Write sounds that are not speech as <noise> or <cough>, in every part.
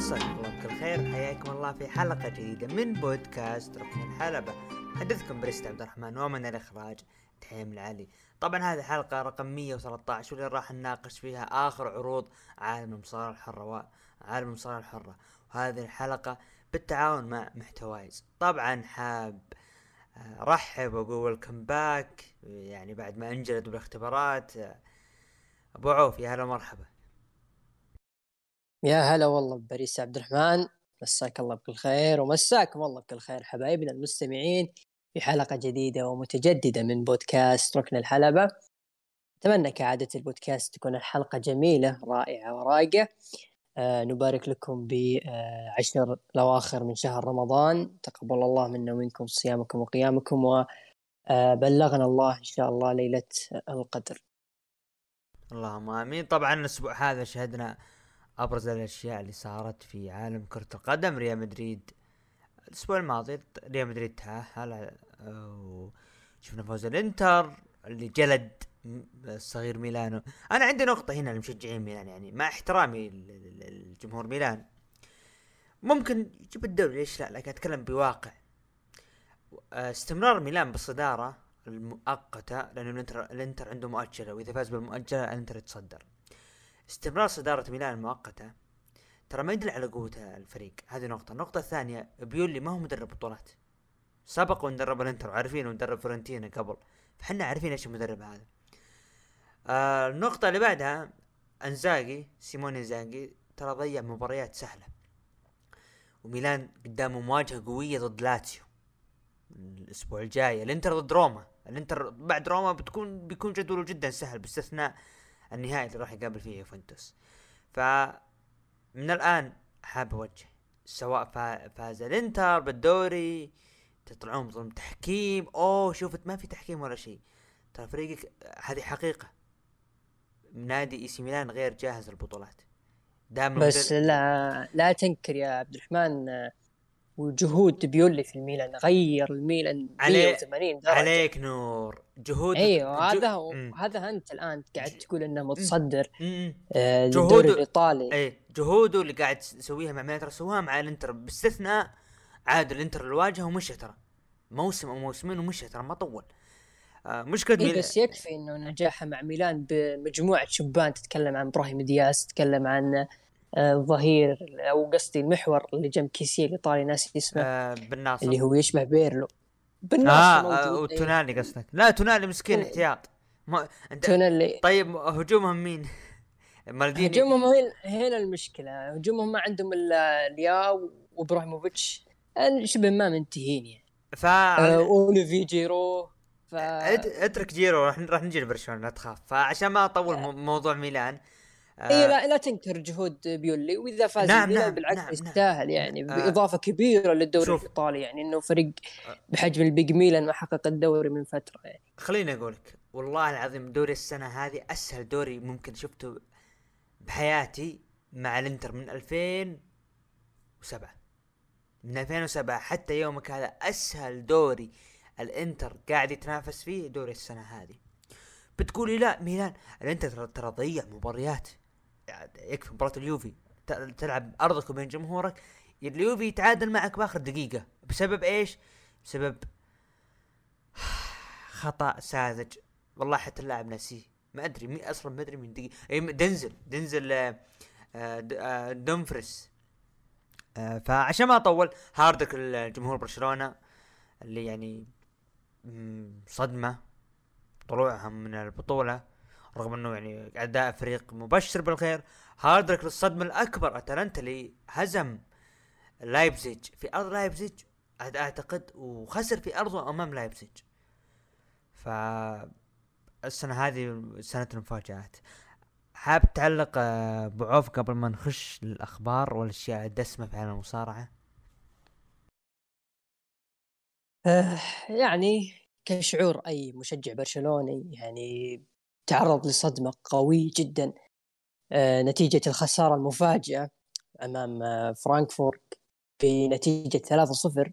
مساكم الله خير حياكم الله في حلقة جديدة من بودكاست ركن الحلبة. محدثكم بريست عبد الرحمن ومن الإخراج تميم العلي طبعا هذه حلقة رقم 113 واللي راح نناقش فيها آخر عروض عالم المصارعة الحرة وعالم المصارعة الحرة. وهذه الحلقة بالتعاون مع محتوايز. طبعا حاب آه، رحب وأقول welcome back يعني بعد ما انجلد بالاختبارات آه، أبو عوف يا هلا ومرحبا. يا هلا والله ببريس عبد الرحمن. مساك الله بكل خير ومساكم الله بكل خير حبايبنا المستمعين. في حلقة جديدة ومتجددة من بودكاست ركن الحلبة. أتمنى كعادة البودكاست تكون الحلقة جميلة رائعة ورايقة. آه نبارك لكم بعشر الأواخر من شهر رمضان. تقبل الله منا ومنكم صيامكم وقيامكم وبلغنا الله إن شاء الله ليلة القدر. اللهم آمين. طبعا الأسبوع هذا شهدنا أبرز الأشياء اللي صارت في عالم كرة القدم ريال مدريد الأسبوع الماضي ريال مدريد تأهل آه، شفنا فوز الإنتر اللي جلد الصغير ميلانو. أنا عندي نقطة هنا لمشجعين ميلان يعني مع احترامي للجمهور ميلان. ممكن يجيب الدوري ليش لا؟ لكن أتكلم بواقع. آه، استمرار ميلان بالصدارة المؤقتة لأنه الانتر الإنتر عنده مؤجلة وإذا فاز بالمؤجلة الإنتر يتصدر. استمرار صدارة ميلان المؤقتة ترى ما يدل على قوة الفريق. هذه نقطة. النقطة الثانية بيولي ما هو مدرب بطولات. سبق ودرب الانتر وعارفين ودرب فيورنتينا قبل. فحنا عارفين إيش المدرب هذا. آه النقطة اللي بعدها إنزاجي سيمون إنزاجي ترى ضيع مباريات سهلة. وميلان قدامه مواجهة قوية ضد لاتسيو. الأسبوع الجاي. الإنتر ضد روما. الإنتر بعد روما بتكون بيكون جدوله جدا سهل باستثناء النهائي اللي راح يقابل فيه يوفنتوس. ف من الآن حاب أوجه سواء فا- فاز الإنتر بالدوري تطلعون بظلم تحكيم أوه شوفت ما في تحكيم ولا شيء. ترى فريقك هذه حقيقة. نادي إي سي ميلان غير جاهز للبطولات. دائما بس لا لا تنكر يا عبد الرحمن وجهود بيولي في الميلان غير الميلان علي- 180 درجة. عليك نور. جهود أيوه هذا هو. هذا أنت الآن قاعد تقول إنه متصدر. آه، جهوده- الإيطالي. إيه جهوده اللي قاعد يسويها مع ميلان سواها مع الإنتر باستثناء عاد الإنتر الواجهه ومشى ترى. موسم أو موسمين ومشى ترى ما طول. آه مشكلة إيه ميلان بس يكفي إنه نجاحه مع ميلان بمجموعة شبان تتكلم عن إبراهيم دياس تتكلم عن الظهير أو قصدي المحور اللي جنب كيسيه الايطالي ناسي اسمه آه بالناصر. اللي هو يشبه بيرلو. بالناصر آه, موجود آه إيه. وتونالي قصدك. لا تونالي مسكين إيه. احتياط. ما انت تونيلي طيب هجومهم مين؟ <laughs> مالديني. هجومهم هنا هنا المشكلة. هجومهم ما عندهم إلا لياو وإبراهيموفيتش. شبه ما منتهين يعني. ف آه، أوليفي جيرو ف ات- اترك جيرو راح راح نجي لبرشلونة لا تخاف. فعشان ما أطول مو- موضوع ميلان آه اي لا لا تنكر جهود بيولي وإذا فاز نعم، نعم، بالعكس نعم، نعم. يستاهل يعني آه. بإضافة كبيرة للدوري شوف. الإيطالي يعني إنه فريق آه. بحجم ال big ميلان ما حقق الدوري من فترة يعني خليني أقول لك والله العظيم دوري السنة هذه أسهل دوري ممكن شفته بحياتي مع الإنتر من 2007 من 2007 حتى يومك هذا أسهل دوري الإنتر قاعد يتنافس فيه دوري السنة هذه بتقولي لا ميلان الإنتر ترى- ضيع مباريات يكفي مباراة اليوفي. تلعب أرضك وبين جمهورك. اليوفي يتعادل معك بآخر دقيقة. بسبب إيش؟ بسبب خطأ ساذج. والله حتى اللاعب ناسيه ما أدري مي أصلا ما أدري من دقيقه اي دنزل. دنزل آه، آه، د- آه، فعشان ما أطول هاردك الجمهور برشلونة اللي يعني صدمة. طلوعهم من البطولة. رغم إنه يعني أداء فريق مبشر بالخير هاردك للصدمة الأكبر أتلانتا اللي هزم لايبزيج. في أرض لايبزيج أعتقد وخسر في أرضه أمام لايبزيج. ف السنة هذه سنة المفاجآت. حاب تعلق آه، أبو عوف قبل ما نخش للأخبار والأشياء الدسمة في عالم المصارعة؟ آه، يعني كشعور أي مشجع برشلوني يعني تعرض لصدمة قويه جدا آه، نتيجة الخسارة المفاجئة أمام آه، فرانكفورت بنتيجة 3-0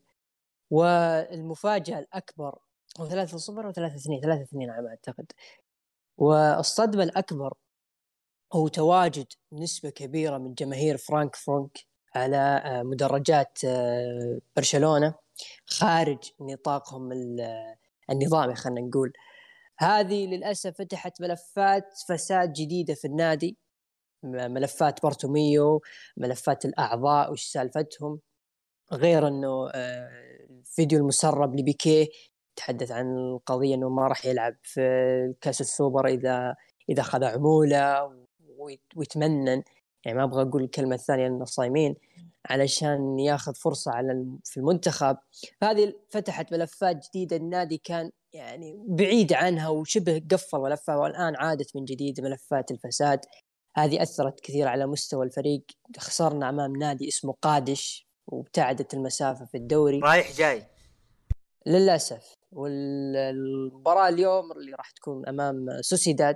والمفاجأة الأكبر هو 3-0 أو 3-2 3-2 على ما أعتقد. والصدمة الأكبر هو تواجد نسبة كبيرة من جماهير فرانكفورت على آه، مدرجات برشلونة خارج نطاقهم النظامي خلينا نقول. هذه للأسف فتحت ملفات فساد جديدة في النادي. ملفات بارتوميو ملفات الأعضاء وش سالفتهم؟ غير إنه الفيديو آه، المسرب لبيكيه تحدث عن القضية إنه ما راح يلعب في كأس السوبر إذا إذا اخذ عمولة ويتمنن. يعني ما أبغى أقول الكلمة الثانية لأن صايمين. علشان ياخذ فرصة على في المنتخب. هذه فتحت ملفات جديدة. النادي كان يعني بعيد عنها وشبه قفل ملفها والآن عادت من جديد ملفات الفساد. هذه أثرت كثير على مستوى الفريق. خسرنا أمام نادي اسمه قادش وابتعدت المسافة في الدوري. رايح جاي. للأسف. والمباراة اليوم اللي راح تكون أمام سوسيداد.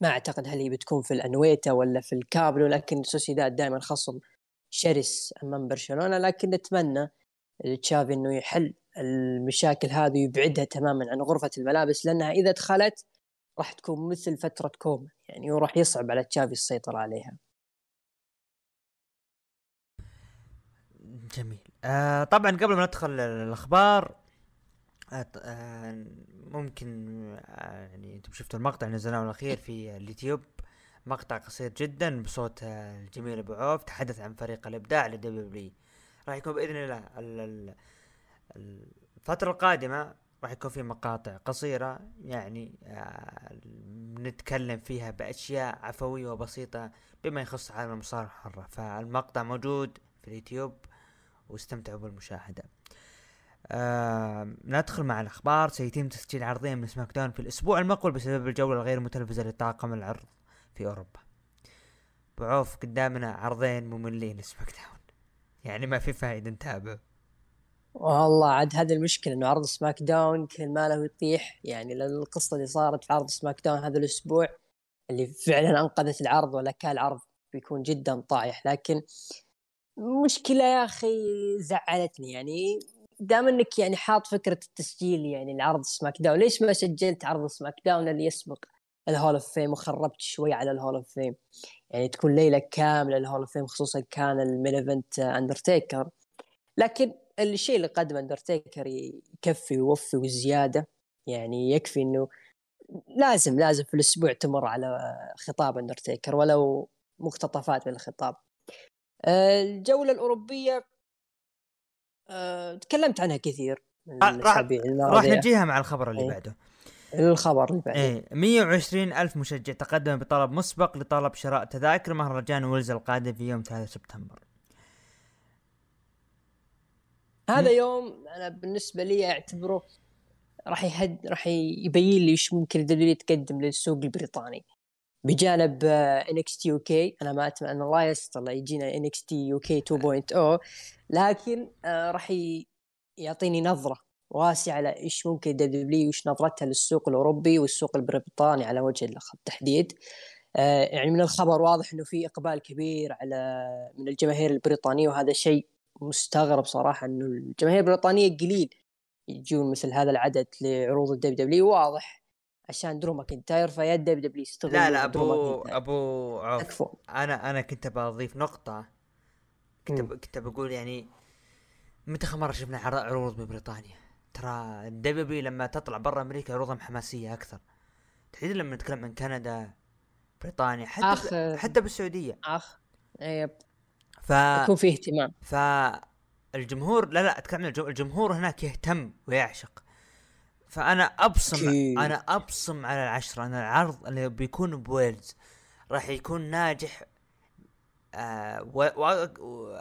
ما أعتقد هل هي بتكون في الأنويتا ولا في الكامب نو لكن سوسيداد دائما خصم شرس أمام برشلونة. لكن نتمنى تشافي إنه يحل المشاكل هذه ويبعدها تماما عن غرفة الملابس لأنها إذا دخلت راح تكون مثل فترة كومان يعني وراح يصعب على تشافي السيطرة عليها. جميل آه طبعا قبل ما ندخل الأخبار آه, آه، ممكن آه يعني أنتم شفتوا المقطع اللي نزلناه الأخير في اليوتيوب مقطع قصير جدا بصوت الجميل أبو عوف تحدث عن فريق الإبداع لدبليو راح يكون بإذن الله الفترة القادمة راح يكون في مقاطع قصيرة يعني آه، نتكلم فيها بأشياء عفوية وبسيطة بما يخص عالم المصارعة الحرة. فالمقطع موجود في اليوتيوب واستمتعوا بالمشاهدة. آه ندخل مع الأخبار. سيتم تسجيل عرضين من SmackDown في الأسبوع المقبل بسبب الجولة الغير متلفزة لطاقم العرض في أوروبا. أبو عوف قدامنا عرضين مملين ل SmackDown. يعني ما في فائده نتابع. والله عاد هذه المشكلة إنه عرض SmackDown كل ما له يطيح. يعني القصة اللي صارت في عرض SmackDown هذا الأسبوع اللي فعلا أنقذت العرض ولا كان العرض بيكون جدا طايح. لكن مشكلة يا أخي زعلتني. يعني دام إنك يعني حاط فكرة التسجيل يعني العرض SmackDown ليش ما سجلت عرض SmackDown اللي يسبق؟ ال Hall of Fame وخربت شوي على ال Hall of Fame. يعني تكون ليلة كاملة ال Hall of Fame خصوصا كان ال main event أندرتيكر. لكن الشيء اللي قدمه اندرتيكر يكفي ويوفي وزيادة يعني يكفي إنه لازم لازم في الأسبوع تمر على خطاب اندرتيكر ولو مقتطفات من الخطاب. الجولة الأوروبية أه، تكلمت عنها كثير راح راح نجيها مع الخبر اللي إيه. بعده. الخبر اللي بعده. إيه 120 ألف مشجع تقدم بطلب مسبق لطلب شراء تذاكر مهرجان ويلز القادم في يوم 3 سبتمبر. هذا يوم أنا بالنسبة لي أعتبره راح يهد راح يبين لي إيش ممكن ال W تقدم للسوق البريطاني. بجانب NXT UK أنا ما اتمنى الله يستر يجينا NXT UK 2.0 لكن آه، راح يعطيني نظرة واسعة على إيش ممكن W وش نظرتها للسوق الأوروبي والسوق البريطاني على وجه التحديد آه يعني من الخبر واضح إنه في إقبال كبير على من الجماهير البريطانية وهذا شيء مستغرب صراحة إنه الجماهير البريطانية قليل يجون مثل هذا العدد لعروض الدب دبليو واضح. عشان درو ماكنتاير فيا الدب دبليو يستغل لا لا ابو أبو عوف أنا أنا كنت بضيف نقطة. كنت كنت بقول يعني متى أخر مرة شفنا عروض ببريطانيا ترى الدبليو لما تطلع برا أمريكا عروضهم حماسية أكثر. تحديدا لما نتكلم عن كندا بريطانيا حتى أخ... حتى بالسعودية. اخ yep ف يكون فيه اهتمام. ف الجمهور لا لا أتكلم عن الجمهور هناك يهتم ويعشق. فأنا أبصم كي. أنا أبصم على العشرة. أنا العرض اللي بيكون بويلز راح يكون ناجح آه و... و... و...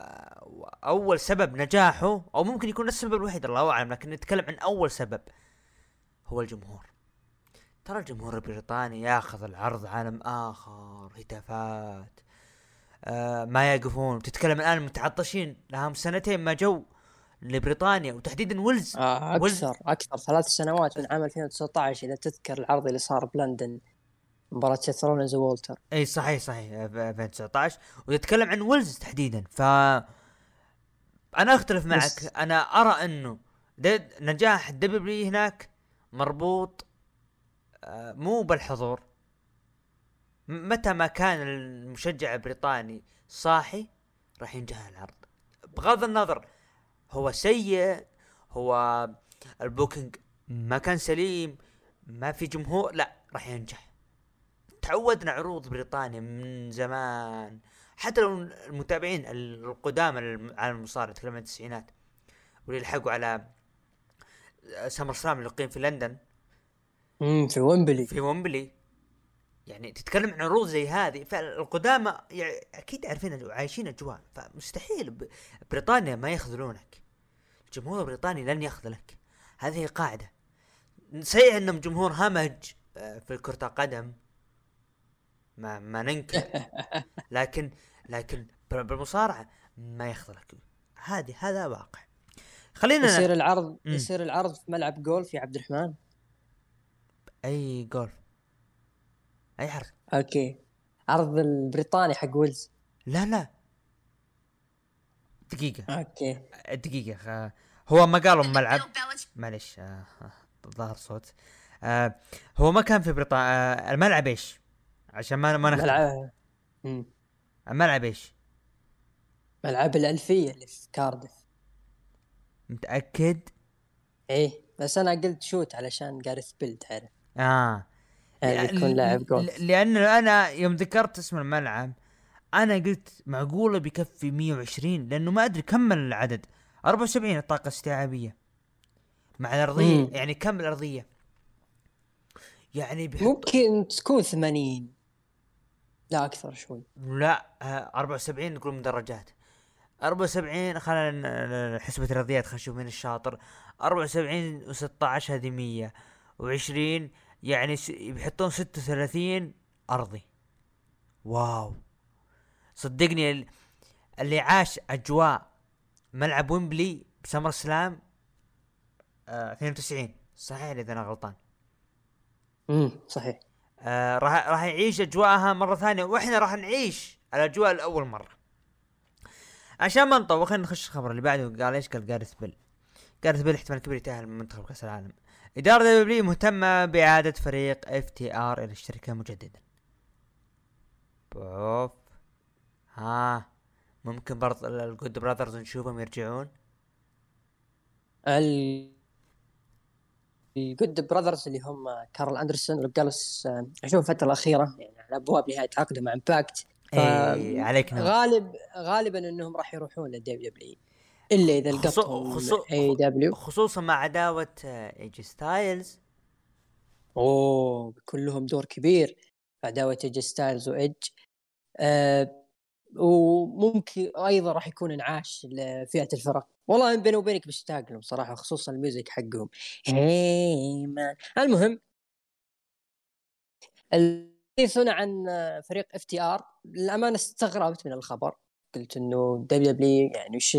أول سبب نجاحه أو ممكن يكون السبب الوحيد الله أعلم لكن نتكلم عن أول سبب هو الجمهور. ترى الجمهور البريطاني ياخذ العرض عالم آخر هتافات. آه ما يقفون. تتكلم الآن متعطشين. لهم سنتين ما جو لبريطانيا. وتحديدا ويلز. آه ويلز- أكثر. أكثر ثلاث سنوات من عام 2019 اذا تذكر العرض اللي صار بلندن. مباراة سيث رولينز وولتر إي صحيح صحيح. في 2019 ويتكلم عن ويلز تحديدا. ف أنا أختلف معك. بس- أنا أرى أنه نجاح ال W هناك مربوط آه، مو بالحضور. متى ما كان المشجع البريطاني صاحي راح ينجح العرض. بغض النظر هو سيء هو البوكينج ما كان سليم ما في جمهور لا راح ينجح. تعودنا عروض بريطانيا من زمان حتى لو المتابعين القدامى على المصارعة تكلم عن التسعينات واللي لحقوا على سمر سلام اللي يقيم في لندن. امم في ويمبلي. في ويمبلي. يعني تتكلم عن عروض زي هذه فالقدامى يعني أكيد عارفين وعايشين اجواء فمستحيل بريطانيا ما يخذلونك. الجمهور البريطاني لن يخذلك. هذه قاعدة. سيء إنهم جمهور همج آه، في كرة القدم. ما ما ننكر. <laughs> لكن لكن بال- بالمصارعة ما يخذلك. هذه هذا واقع. خلينا يصير العرض. يصير العرض في ملعب جولف يا عبد الرحمن؟ أي جولف. أي حرف. أوكي. عرض البريطاني حق ويلز. لا لا. دقيقة. أوكي. دقيقة هو ما قالوا ملعب. معلش آه، آه، ظهر صوت. آه هو ما كان في بريطانيا آه الملعب إيش؟ عشان ما ما نختلف. ملعب. الملعب إيش؟ ملعب الألفية. اللي في كاردف. متأكد؟ إيه بس أنا قلت شوت علشان جاريث بيل تعرف آه. يعني لأ- يكون لاعب جولف لأن أنا يوم ذكرت اسم الملعب أنا قلت معقولة بيكفي 120 لأنه ما أدري كم العدد. 74 الطاقة الاستيعابية مع الأرضية مم. يعني كم الأرضية؟ يعني بيحط ممكن تكون 80 لا أكثر شوي. لا آه، 74 نقول مدرجات. 74 خلينا حسبة الرياضيات خلينا نشوف من الشاطر. 74 و16 هذه 100 و20 يعني بيحطون 36 أرضي. واو. صدقني ال- اللي عاش أجواء ملعب ويمبلي بسمر سلام آه 92 صحيح إذا أنا غلطان؟ امم صحيح. آه راح راح يعيش أجواءها مرة ثانية. وإحنا راح نعيش الأجواء لأول مرة. عشان ما نطول خلينا نخش الخبر اللي بعده. قال إيش قال؟ جاريث بيل. جاريث بيل احتمال كبير يتأهل من منتخب كأس العالم. إدارة WWE مهتمة بإعادة فريق FTR إلى الشركة مجددا. بوف ها. ممكن برضه الجود براذرز نشوفهم يرجعون؟ ال الجود براذرز اللي هم كارل أندرسون ولوك جالوس أشوف الفترة الأخيرة يعني على أبواب نهاية عقده مع إمباكت. اي عليك نور. غالب غالبا إنهم راح يروحون لل WWE إلا إذا لقطهم خصو- AEW خصوصا مع عداوة آه، اي جي ستايلز أوه كلهم دور كبير عداوة اي جي ستايلز وايج آه وممكن أيضا راح يكون انعاش لفئة الفرق. والله بيني وبينك مشتاق لهم صراحة خصوصا ال music حقهم. هي مان المهم الحديث عن فريق اف تي آر للأمانة استغربت من الخبر. قلت إنه دبليو دبليو يعني وش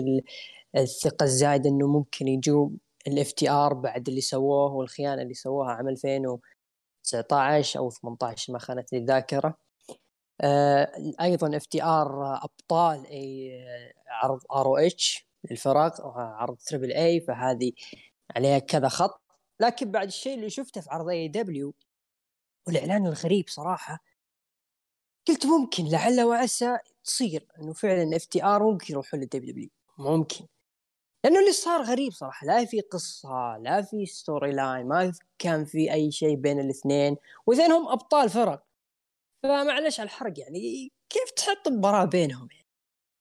الثقة الزايدة إنه ممكن يجوا الاف تي آر بعد اللي سووه والخيانة اللي سووها عام 2019 أو 18 ما خانتني الذاكرة. آه أيضا اف تي آر أبطال اي عرض آر أو إتش للفرق عرض تريبل اي فهذه عليها كذا خط. لكن بعد الشيء اللي شفته في عرض AEW والإعلان الغريب صراحة قلت ممكن لعل وعسى تصير إنه فعلا FTR ممكن يروحون لل WWE. ممكن. لأنه اللي صار غريب صراحة لا في قصة لا في storyline ما كان في أي شيء بين الاثنين واثنينهم أبطال فرق. فمعلش على الحرق يعني كيف تحط مباراة بينهم يعني؟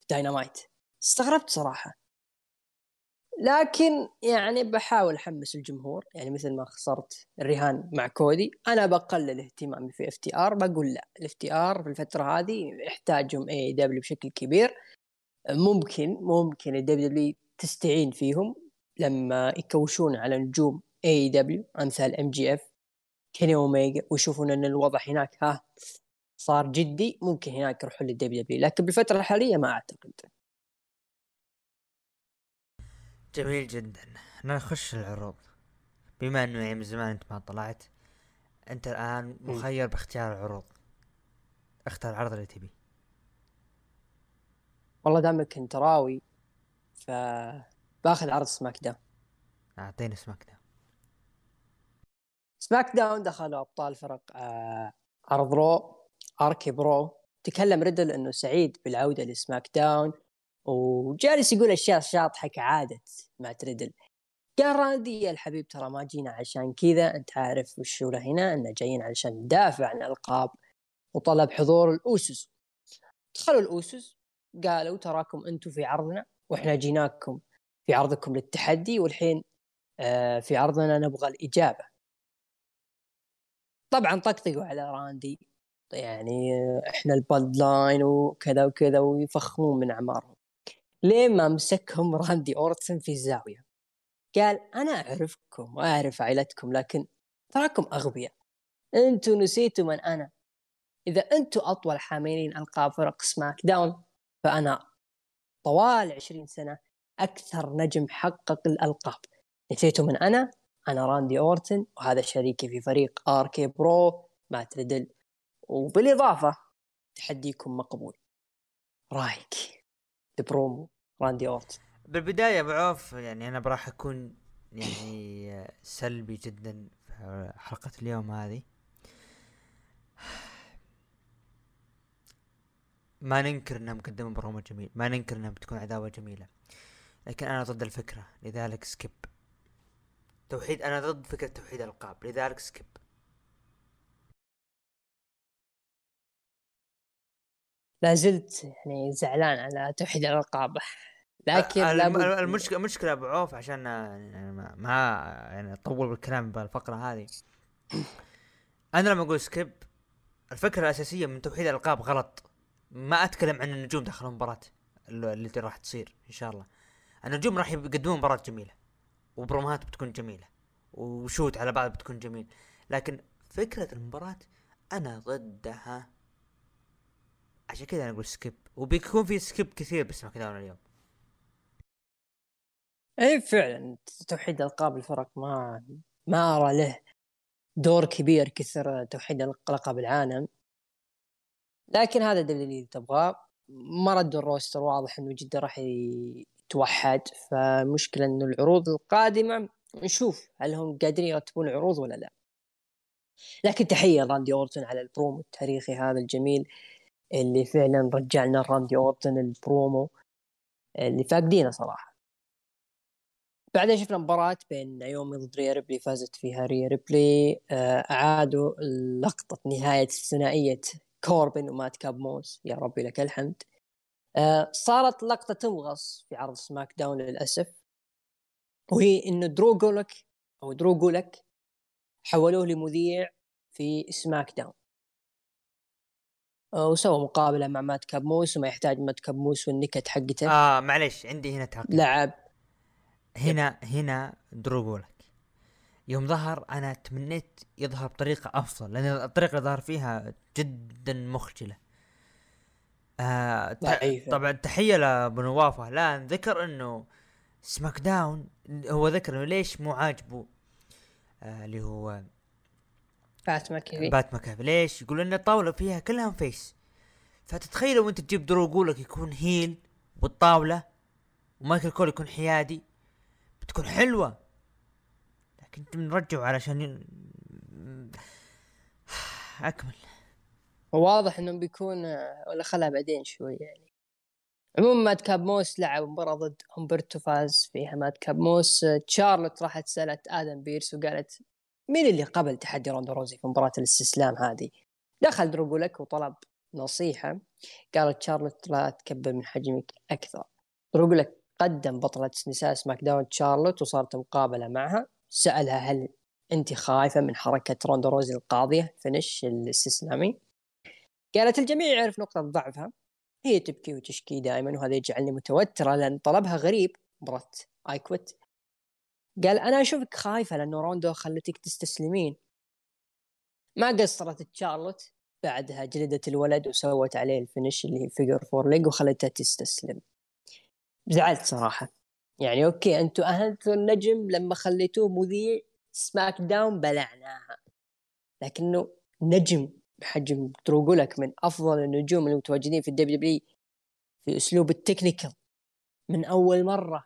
داينامايت استغربت صراحة. لكن يعني بحاول أحمس الجمهور يعني مثل ما خسرت الرهان مع كودي أنا بقلل اهتمامي في FTR بقول لا ال FTR في الفترة هذه يحتاجهم AEW بشكل كبير. ممكن ممكن ال WWE تستعين فيهم لما يكوشون على نجوم AEW أمثال MJF كيني اوميجا ويشوفون أن الوضع هناك ها صار جدي ممكن هناك يروحون لل WWE لكن بالفترة الحالية ما أعتقد. جميل جدا. نخش العروض. بما أنه يعني من زمان أنت ما طلعت أنت الآن مخير باختيار العروض. اختار العرض اللي تبي والله دامك أنت راوي ف باخذ عرض سماك داون. أعطيني سماك داون. سماك داون دخلوا أبطال فرق آه عرض رو RK-Bro. تكلم ريدل إنه سعيد بالعودة لسماك داون وجالس يقول أشياء شاطحة كعادة مات ريدل قال راندي يا الحبيب ترى ما جينا عشان كذا أنت عارف وش هنا إحنا جايين علشان ندافع عن الالقاب وطلب حضور الأوسوس. دخلوا الأوسوس قالوا تراكم أنتم في عرضنا. وإحنا جيناكم في عرضكم للتحدي والحين آه، في عرضنا نبغى الإجابة. طبعا طقطقوا على راندي. يعني آه، إحنا ال Bloodline وكذا وكذا ويفخمون من أعمارهم. لين ما مسكهم راندي اورتن في الزاوية؟ قال أنا أعرفكم وأعرف عائلتكم لكن تراكم أغبياء. أنتم نسيتوا من أنا. إذا أنتم أطول حاملين ألقاب فرق سماك داون فأنا طوال 20 سنة أكثر نجم حقق الألقاب. نسيتوا من أنا أنا راندي أورتن وهذا شريكي في فريق RK-Bro مات ريدل وبالإضافة تحديكم مقبول. رأيك؟ البرومو راندي أورتن. بالبداية أبو عوف يعني أنا راح أكون يعني سلبي جدا في حلقة اليوم هذه. ما ننكر إنهم قدموا برومو جميل ما ننكر انها بتكون عداوه جميلة لكن أنا ضد الفكرة لذلك skip توحيد أنا ضد فكرة توحيد الألقاب لذلك skip لا زلت يعني زعلان على توحيد الألقاب لكن المشكلة المشكلة أبو عوف عشان يعني ما يعني أطول بالكلام بالفقره هذه. <coughs> أنا لما أقول skip الفكرة الأساسية من توحيد الألقاب غلط. ما أتكلم عن النجوم داخل المباراة اللي راح تصير إن شاء الله. النجوم راح يقدمون مباراة جميلة وبرومات بتكون جميلة و shoot على بعض بتكون جميل. لكن فكرة المباراة أنا ضدها. عشان كذا أنا أقول skip وبيكون في skip كثير بسمك داون اليوم. اي فعلا. توحيد ألقاب الفرق ما ما أرى له دور كبير كثر توحيد القاب العالم. لكن هذا اللي تبغاه. ما ردوا ال roster واضح إنه جدا راح يتوحد. فمشكلة إنه العروض القادمة نشوف هل هم قادرين يرتبون عروض ولا لا. لكن تحية راندي اورتن على البرومو التاريخي هذا الجميل اللي فعلا رجعنا راندي اورتن البرومو اللي فاقدينه صراحة. بعدين شفنا مباراة بين نايومي ضد ريا ريبلي فازت فيها ريا ريبلي. آه، أعادوا لقطة نهاية ثنائية كوربن ومات كاب موس يا ربي لك الحمد. آه صارت لقطة تمغص في عرض سماك داون للأسف. وهي إنه درو جولك أو درو جولك حولوه لمذيع في سماك داون. آه وسوى مقابلة مع مات كاب موس وما يحتاج مات كاب موس والنكت حقته. آه معلش عندي هنا تعقيب لعب. هنا هنا درو جولك يوم ظهر أنا تمنيت يظهر بطريقة أفضل لأن الطريقة اللي ظهر فيها جدا مخجلة. آه طبعا تحية لابو نوافه لا ذكر إنه سماك داون هو ذكر إنه ليش مو عاجبه؟ آه اللي هو بات ماكافي بات ماكافي ليش؟ يقول ان الطاوله فيها كلها face فتتخيل لو انت تجيب درو جولك يكون heel والطاولة ومايكل كول يكون حيادي بتكون حلوة. كنت مرجعه علشان أكمل. واضح انه بيكون ولا خلها بعدين شوي يعني. عموما مات كاب موس لعب مباراة ضد همبرتو فاز فيها. مات كاب موس تشارلوت راحت سألت آدم بيرس وقالت مين اللي قبل تحدي روندا روزي في مباراة الاستسلام هذه؟ دخل دروجولك وطلب نصيحة. قالت شارلوت لا تكبر من حجمك أكثر. دروجولك قدم بطلة نساء سماك داون شارلوت وصارت مقابلة معها. سألها هل أنت خايفة من حركة روندا روزي القاضية؟ finish الاستسلامي. قالت الجميع يعرف نقطة ضعفها. هي تبكي وتشكي دائما وهذا يجعلني متوترة لأن طلبها غريب. مباراه I Quit قال أنا أشوفك خايفة لأنه روندا خلتك تستسلمين. ما قصرت تشارلوت. بعدها جلدت الولد وسوت عليه ال finish اللي هي figure four leg وخلتها تستسلم. زعلت صراحة. يعني أوكي أنتم اهنتوا النجم لما خليتوه مذيع سماك داون بلعناها. لكنه نجم بحجم جولك من أفضل النجوم المتواجدين في الدبليو دبليو في أسلوب ال technical. من أول مرة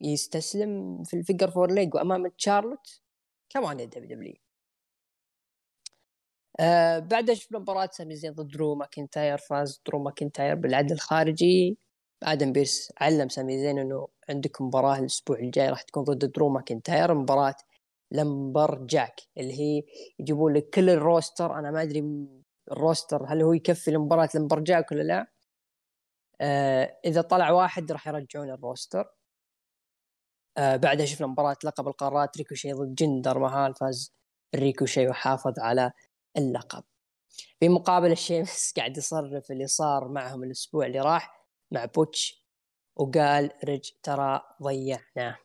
يستسلم في ال figure four leg وامام تشارلوت. كمان الدبليو دبليو آه بعدها شفنا مباراة سامي زين ضد درو ماكنتاير فاز درو ماكنتاير بالعد الخارجي. آدم بيرس علم سامي زين إنه عندكم مباراة الأسبوع الجاي راح تكون ضد درو ماكنتاير مباراة lumberjack اللي هي يجيبون لك كل ال roster. أنا ما أدري ال roster هل هو يكفي لمباراة lumberjack ولا لا؟ آه إذا طلع واحد راح يرجعون ال roster. آه بعدها شفنا مباراة لقب القارات. ريكوشي ضد جندر مهال فاز ريكوشي وحافظ على اللقب. في مقابلة لشيمس <laughs> قاعد يصرف اللي صار معهم الأسبوع اللي راح مع بوتش وقال رج ترى ضيعناه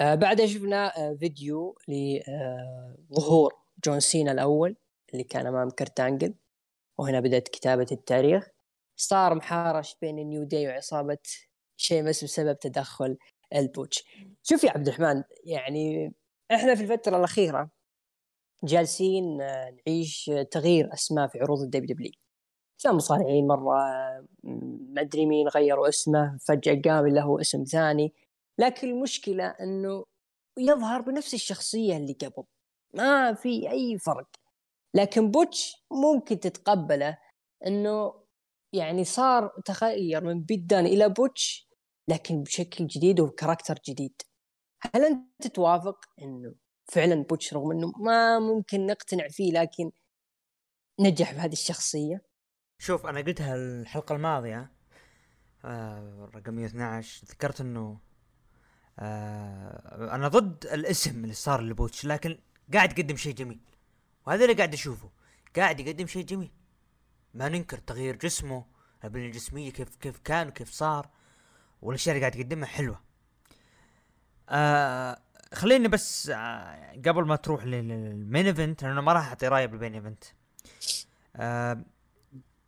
آه بعدها شفنا آه فيديو لظهور آه جون سينا الأول اللي كان أمام كرتانجل وهنا بدأت كتابة التاريخ. صار محارش بين النيو داي وعصابة شيمس بسبب تدخل البوتش. شوف يا عبد الرحمن يعني إحنا في الفترة الأخيرة جالسين آه، نعيش تغيير أسماء في عروض الدبليو دبليو. اسماء مصارعين مرة ما أدري مين غيروا اسمه فجأة قام له اسم ثاني. لكن المشكلة إنه يظهر بنفس الشخصية اللي قبل. ما في أي فرق. لكن بوتش ممكن تتقبله إنه يعني صار تغير من بيت دان إلى بوتش لكن بشكل جديد وب character جديد. هل أنت توافق إنه فعلا بوتش رغم إنه ما ممكن نقتنع فيه لكن نجح بهذه الشخصية؟ شوف أنا قلتها الحلقة الماضية آه رقم 112 ذكرت إنه آه أنا ضد الاسم اللي صار لبوتش لكن قاعد يقدم شيء جميل وهذا اللي قاعد أشوفه قاعد يقدم شيء جميل. ما ننكر تغيير جسمه البنيه الجسميه كيف كيف كان وكيف صار والأشياء اللي قاعد يقدمها حلوة. آه خليني بس آه قبل ما تروح لل main event لأنه ما راح أعطي رأيي بال main event. آه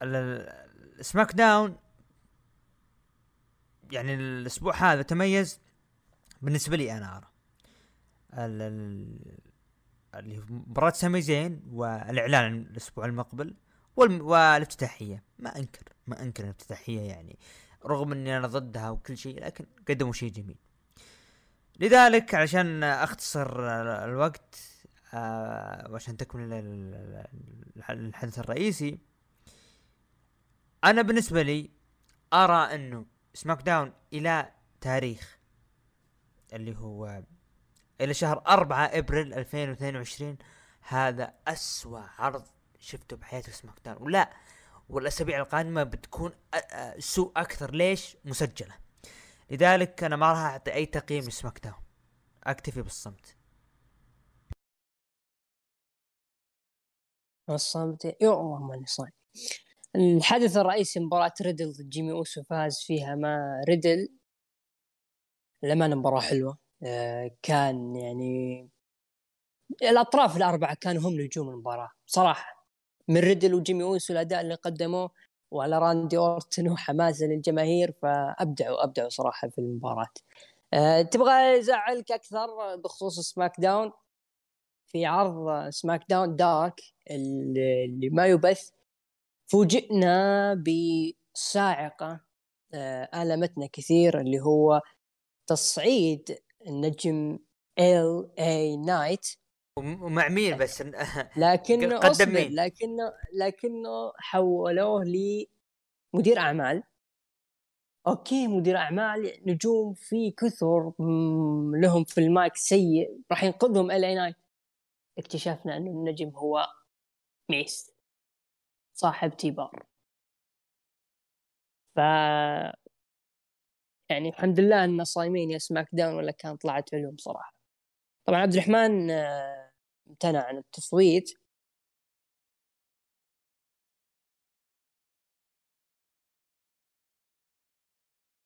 السماك داون يعني الأسبوع هذا تميز بالنسبة لي أنا أرى. اللي مباراة سامي زين والإعلان الأسبوع المقبل والافتتاحية. ما أنكر ما أنكر الافتتاحية يعني رغم إني أنا ضدها وكل شيء لكن قدموا شيء جميل. لذلك عشان أختصر الوقت آه وعشان تكمل الحدث الرئيسي أنا بالنسبة لي أرى أنه سماك داون إلى تاريخ اللي هو إلى شهر أربعة إبريل 2022 هذا أسوأ عرض شفته بحياتي سماك داون ولا والأسابيع القادمة بتكون سوء أكثر. ليش؟ مسجلة. لذلك أنا ما راح أعطي أي تقييم لسماك داون أكتفي بالصمت. الصمت يا الله ماني صايم الحدث الرئيسي مباراة ريدل ضد جيمي أوسو فاز فيها مات ريدل. لما مباراة حلوة. آه، كان يعني الأطراف الأربعة كانوا هم نجوم المباراة صراحة. من ريدل وجيمي أوسو الأداء اللي قدموه وعلى راندي أورتن وحماسة للجماهير فأبدعوا أبدعوا صراحة في المباراة. أه تبغى يزعلك أكثر بخصوص سماك داون؟ في عرض سماك داون دارك اللي ما يبث فوجئنا بصاعقه أه آلمتنا كثير اللي هو تصعيد النجم LA Knight ومع مين بس <laughs> لكنه قدم مين لكنه لكنه حولوه لمدير أعمال. أوكي مدير أعمال نجوم في كثر لهم في المايك سيء راح ينقذهم LA Knight اكتشفنا إنه النجم هو Mace. صاحب T-BAR. ف يعني الحمد لله إن صايمين يا سماك داون ولا كان طلعت علوم صراحة. طبعا عبد الرحمن آه، امتنع عن التصويت.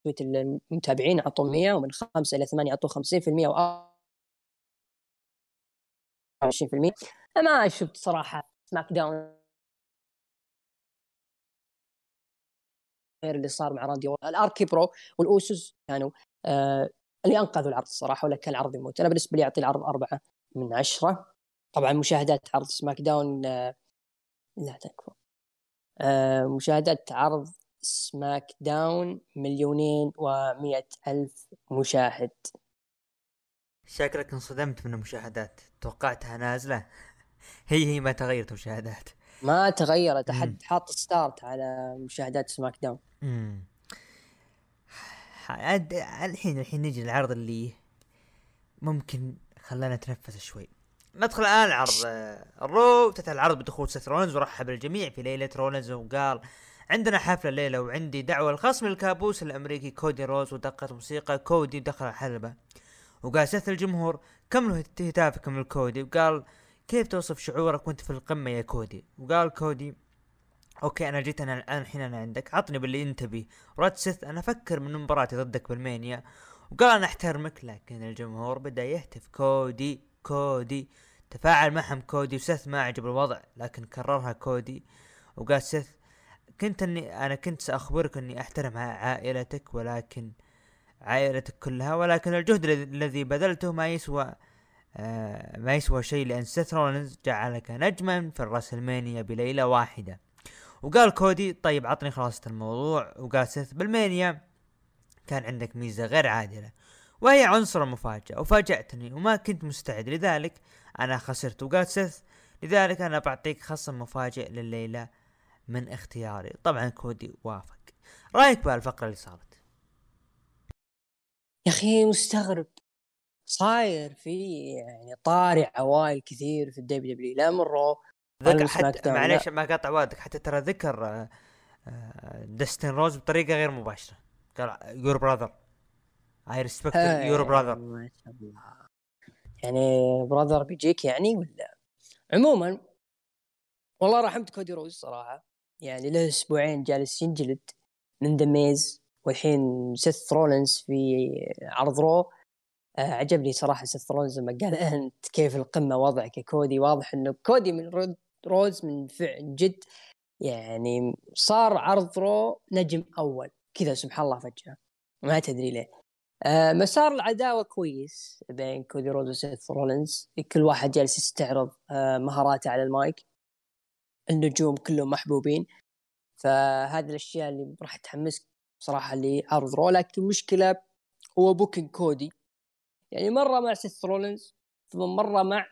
تصويت المتابعين اعطوا 100 ومن 5 إلى 8 اعطوا 50% و 20% ما شفت صراحة سماك داون اللي صار مع راندي ال RK-Bro والأوسوس كانوا آه اللي أنقذوا العرض الصراحه ولا كان العرض يموت. أنا بالنسبة لي أعطي العرض أربعة من عشرة. طبعا مشاهدات عرض سماك داون آه لا تكفى. آه مشاهدات عرض سماك داون مليونين ومئة ألف مشاهد. شكلك انصدمت من المشاهدات. توقعتها نازلة. هي هي ما تغيرت مشاهدات. ما تغيرت. احد حاط start على مشاهدات سماك داون. الحين الحين نجي للعرض اللي ممكن خلانا نتنفس شوي. ندخل الآن العرض آه، الرو. افتتح العرض بدخول سيث رولنز ورحب الجميع في ليلة رولنز وقال عندنا حفلة الليلة وعندي دعوة لخصم الكابوس الأمريكي كودي رودز ودقت موسيقى كودي دخل الحلبة. وقال سيث الجمهور كملوا هتافكم لكودي وقال كيف توصف شعورك وانت في القمة يا كودي؟ وقال كودي أوكي أنا جيت أنا الآن الحين أنا عندك عطني اللي أنت تبيه ورد سيث أنا أفكر من مباراتي ضدك بالمانيا. وقال أنا أحترمك لكن الجمهور بدأ يهتف. كودي كودي تفاعل معهم كودي. وسيث ما عجب الوضع لكن كررها كودي. وقال سيث كنت أني أنا كنت سأخبرك أني أحترم عائلتك ولكن عائلتك كلها ولكن الجهد الذي بذلته ما يسوى آه ما يسوى شيء لأن سيث رولنز جعلك نجما في الراسلمانيا بليلة واحدة. وقال كودي طيب عطني خلاصة الموضوع. وقال سيث بالمانيا كان عندك ميزة غير عادلة وهي عنصر المفاجأة وفاجأتني وما كنت مستعد لذلك أنا خسرت. وقال سيث لذلك أنا بعطيك خصم مفاجئ لليلة من اختياري. طبعا كودي وافق. رأيك بهالفقرة اللي صارت. يا أخي مستغرب. صاير في يعني طاري عوائل كثير في ال WWE لا من رو ذكر حتى معليش. ما قاطع وادك حتى ترى ذكر آه، آه، دستين رودز بطريقة غير مباشرة. قال your brother I respect your brother ما شاء الله. يعني brother بيجيك يعني ولا؟ عموما والله رحمت كودي رودز صراحة. يعني له أسبوعين جالس ينجلد من ذا ميز والحين سيث رولنز في عرض رو آه عجبني صراحة سيث رولنز لما قال <laughs> أنت كيف القمة وضعك يا كودي؟ واضح إنه كودي من رودز من فعل جد. يعني صار عرض رو نجم أول. كذا سبحان الله فجأة. ما تدري ليه. آه مسار العداوة كويس بين كودي رودز وسيث رولنز كل واحد جالس يستعرض آه مهاراته على المايك. النجوم كلهم محبوبين. فهذه الأشياء اللي راح تحمسك صراحة لعرض رو. لكن مشكلة هو booking كودي. يعني مرة مع سيث رولنز ثم مرة مع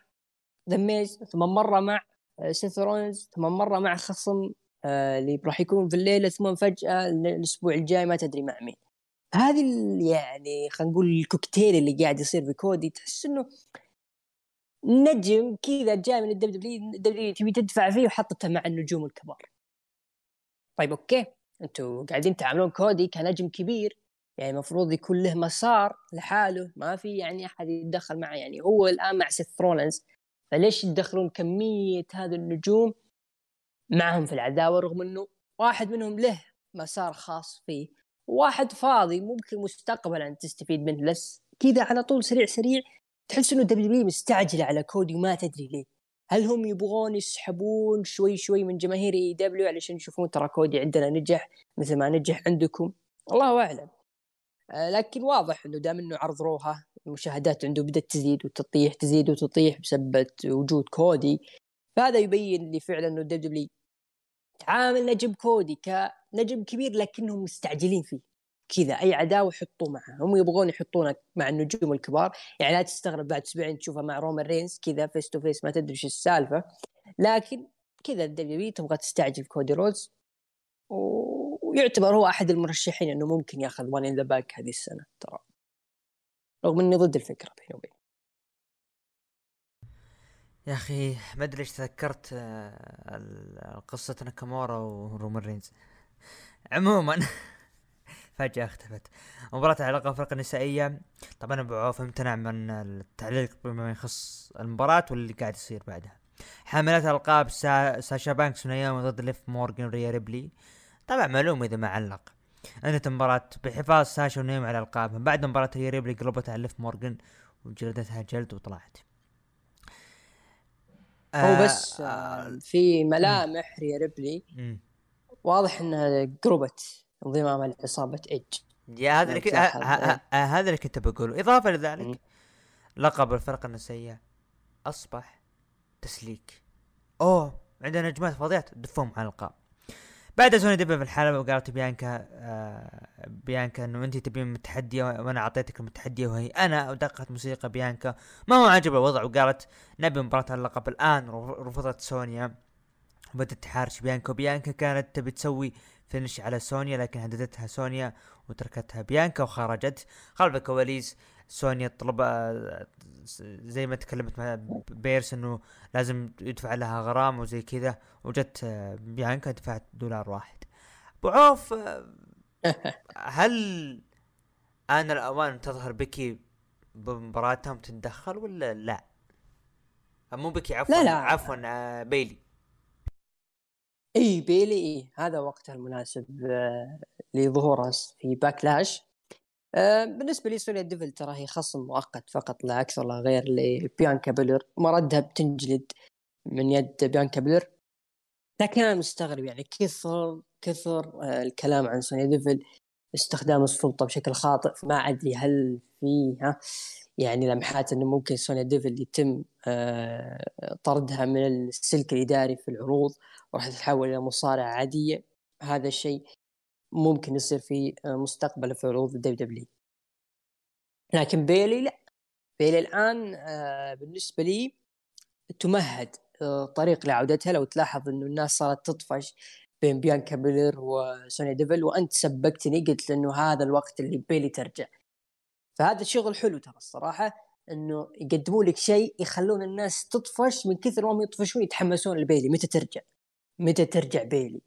ذا ميز ثم مرة مع آه، سيث رولنز ثم مرة مع خصم آه، اللي راح يكون في الليلة ثم فجأة الأسبوع الجاي ما تدري مع مين. هذه يعني خلينا نقول الكوكتيل اللي قاعد يصير في كودي تحس إنه نجم كذا جاي من ال WWE تبي تدفع فيه وحطته مع النجوم الكبار. طيب أوكي. أنتوا قاعدين تعاملون كودي كنجم كبير. يعني المفروض يكون له مسار لحاله ما في يعني أحد يتدخل معه. يعني هو الآن مع سيث رولنز فليش تدخلون كمية هذه النجوم معهم في العداوة رغم إنه واحد منهم له مسار خاص فيه؟ واحد فاضي ممكن مستقبلا تستفيد منه بس كذا على طول سريع سريع تحس إنه WWE مستعجله على كودي وما تدري ليه. هل هم يبغون يسحبون شوي شوي من جماهير AEW علشان يشوفون ترى كودي عندنا نجح مثل ما نجح عندكم؟ الله أعلم. لكن واضح إنه دام إنه عرض روها المشاهدات عنده بدأت تزيد وتطيح تزيد وتطيح بسبب وجود كودي. فهذا يبين لي فعلا إنه WWE تعامل نجم كودي كنجم كبير لكنهم مستعجلين فيه. كذا أي عداوة يحطوه معه. هم يبغون يحطونه مع النجوم الكبار. يعني لا تستغرب بعد أسبوعين تشوفه مع رومان رينز كذا face to face ما تدري إيش السالفة. لكن كذا ال W تبغى تستعجل كودي رودز و- ويعتبر هو أحد المرشحين إنه ممكن ياخذ Money in the Bank هذه السنة ترى. رغم إني ضد الفكرة بيني وبينك. يا أخي ما أدري إيش تذكرت آه، قصة ناكامورا ورومان رينز. عموما <laughs> فجأة اختفت. مباراة العلاقة الفرق النسائية. طبعا أبو عوف امتنع من التعليق بما يخص المباراة واللي قاعد يصير بعدها. حاملات الالقاب سا... ساشا بانكس ونايومي ضد ليف مورجان وريا ريبلي. طبعا معلوم إذا ما علق انتهت المباراة بحفاظ ساشا ونايومي على ألقابهم. بعد مباراة ريا ريبلي قلبت على ليف مورجان وجلدتها جلد وطلعت. هو بس آه، آه، في ملامح ريا ريبلي. واضح انها قربت انضمام لعصابه ايج يا هذا اللي ك- ه- ه- ه- هذا اللي كنت بقوله. إضافة لذلك مم. لقب الفرقه النسائية. أصبح تسليك. أوه عندنا نجمات فاضيات دفهم على الألقاب. بعد سونيا ديفل في الحلبة وقالت بيانكا آه بيانكا إنه انت تبين متحدية وأنا أعطيتك المتحدية وهي أنا ودقت موسيقى بيانكا. ما هو عجب الوضع وقالت نبي مباراة اللقب الآن رف- رفضت سونيا. وبدت تحارش بيانكا وبيانكا كانت تبي تسوي finish على سونيا لكن هددتها سونيا وتركتها بيانكا وخرجت. خلف الكواليس سونيا طلب آه، زي ما تكلمت مع بيرس إنه لازم يدفع لها غرامه وزي كذا وجت آه، بيانكا دفعت دولار واحد أبو عوف آه، <laughs> هل آن الأوان تظهر بكي بمباراتهم تتدخل ولا لا؟ مو بكي عفوا لا، لا. عفوا بيلي إي بيلي إي هذا وقتها المناسب لظهورها في باكلاش بالنسبة لي سونيا ديفل ترى هي خصم مؤقت فقط لا أكثر لا غير لبيانكا بيلير. مردها بتنجلد من يد بيانكا بيلير. لكن أنا مستغرب يعني كثر كثر آه، الكلام عن سونيا ديفل استخدام السلطة بشكل خاطئ. ما أدري هل فيها يعني لمحات إنه ممكن سونيا ديفل يتم آه، طردها من السلك الإداري في العروض وراح تتحول إلى مصارعة عادية. هذا الشيء ممكن يصير في آه، مستقبلا في عروض ال WWE لكن بيلي لا. بيلي الآن آه، بالنسبة لي تمهد آه، طريق لعودتها. لو تلاحظ إنه الناس صارت تطفش بين بيانكا بيلير وسونيا ديفل وأنت سبقتني قلت إنه هذا الوقت اللي بيلي ترجع. فهذا الشغل حلو ترى الصراحة إنه يقدموا لك شيء يخلون الناس تطفش من كثر ما هم يطفشون يتحمسون لبيلي. متى ترجع؟ متى ترجع بيلي؟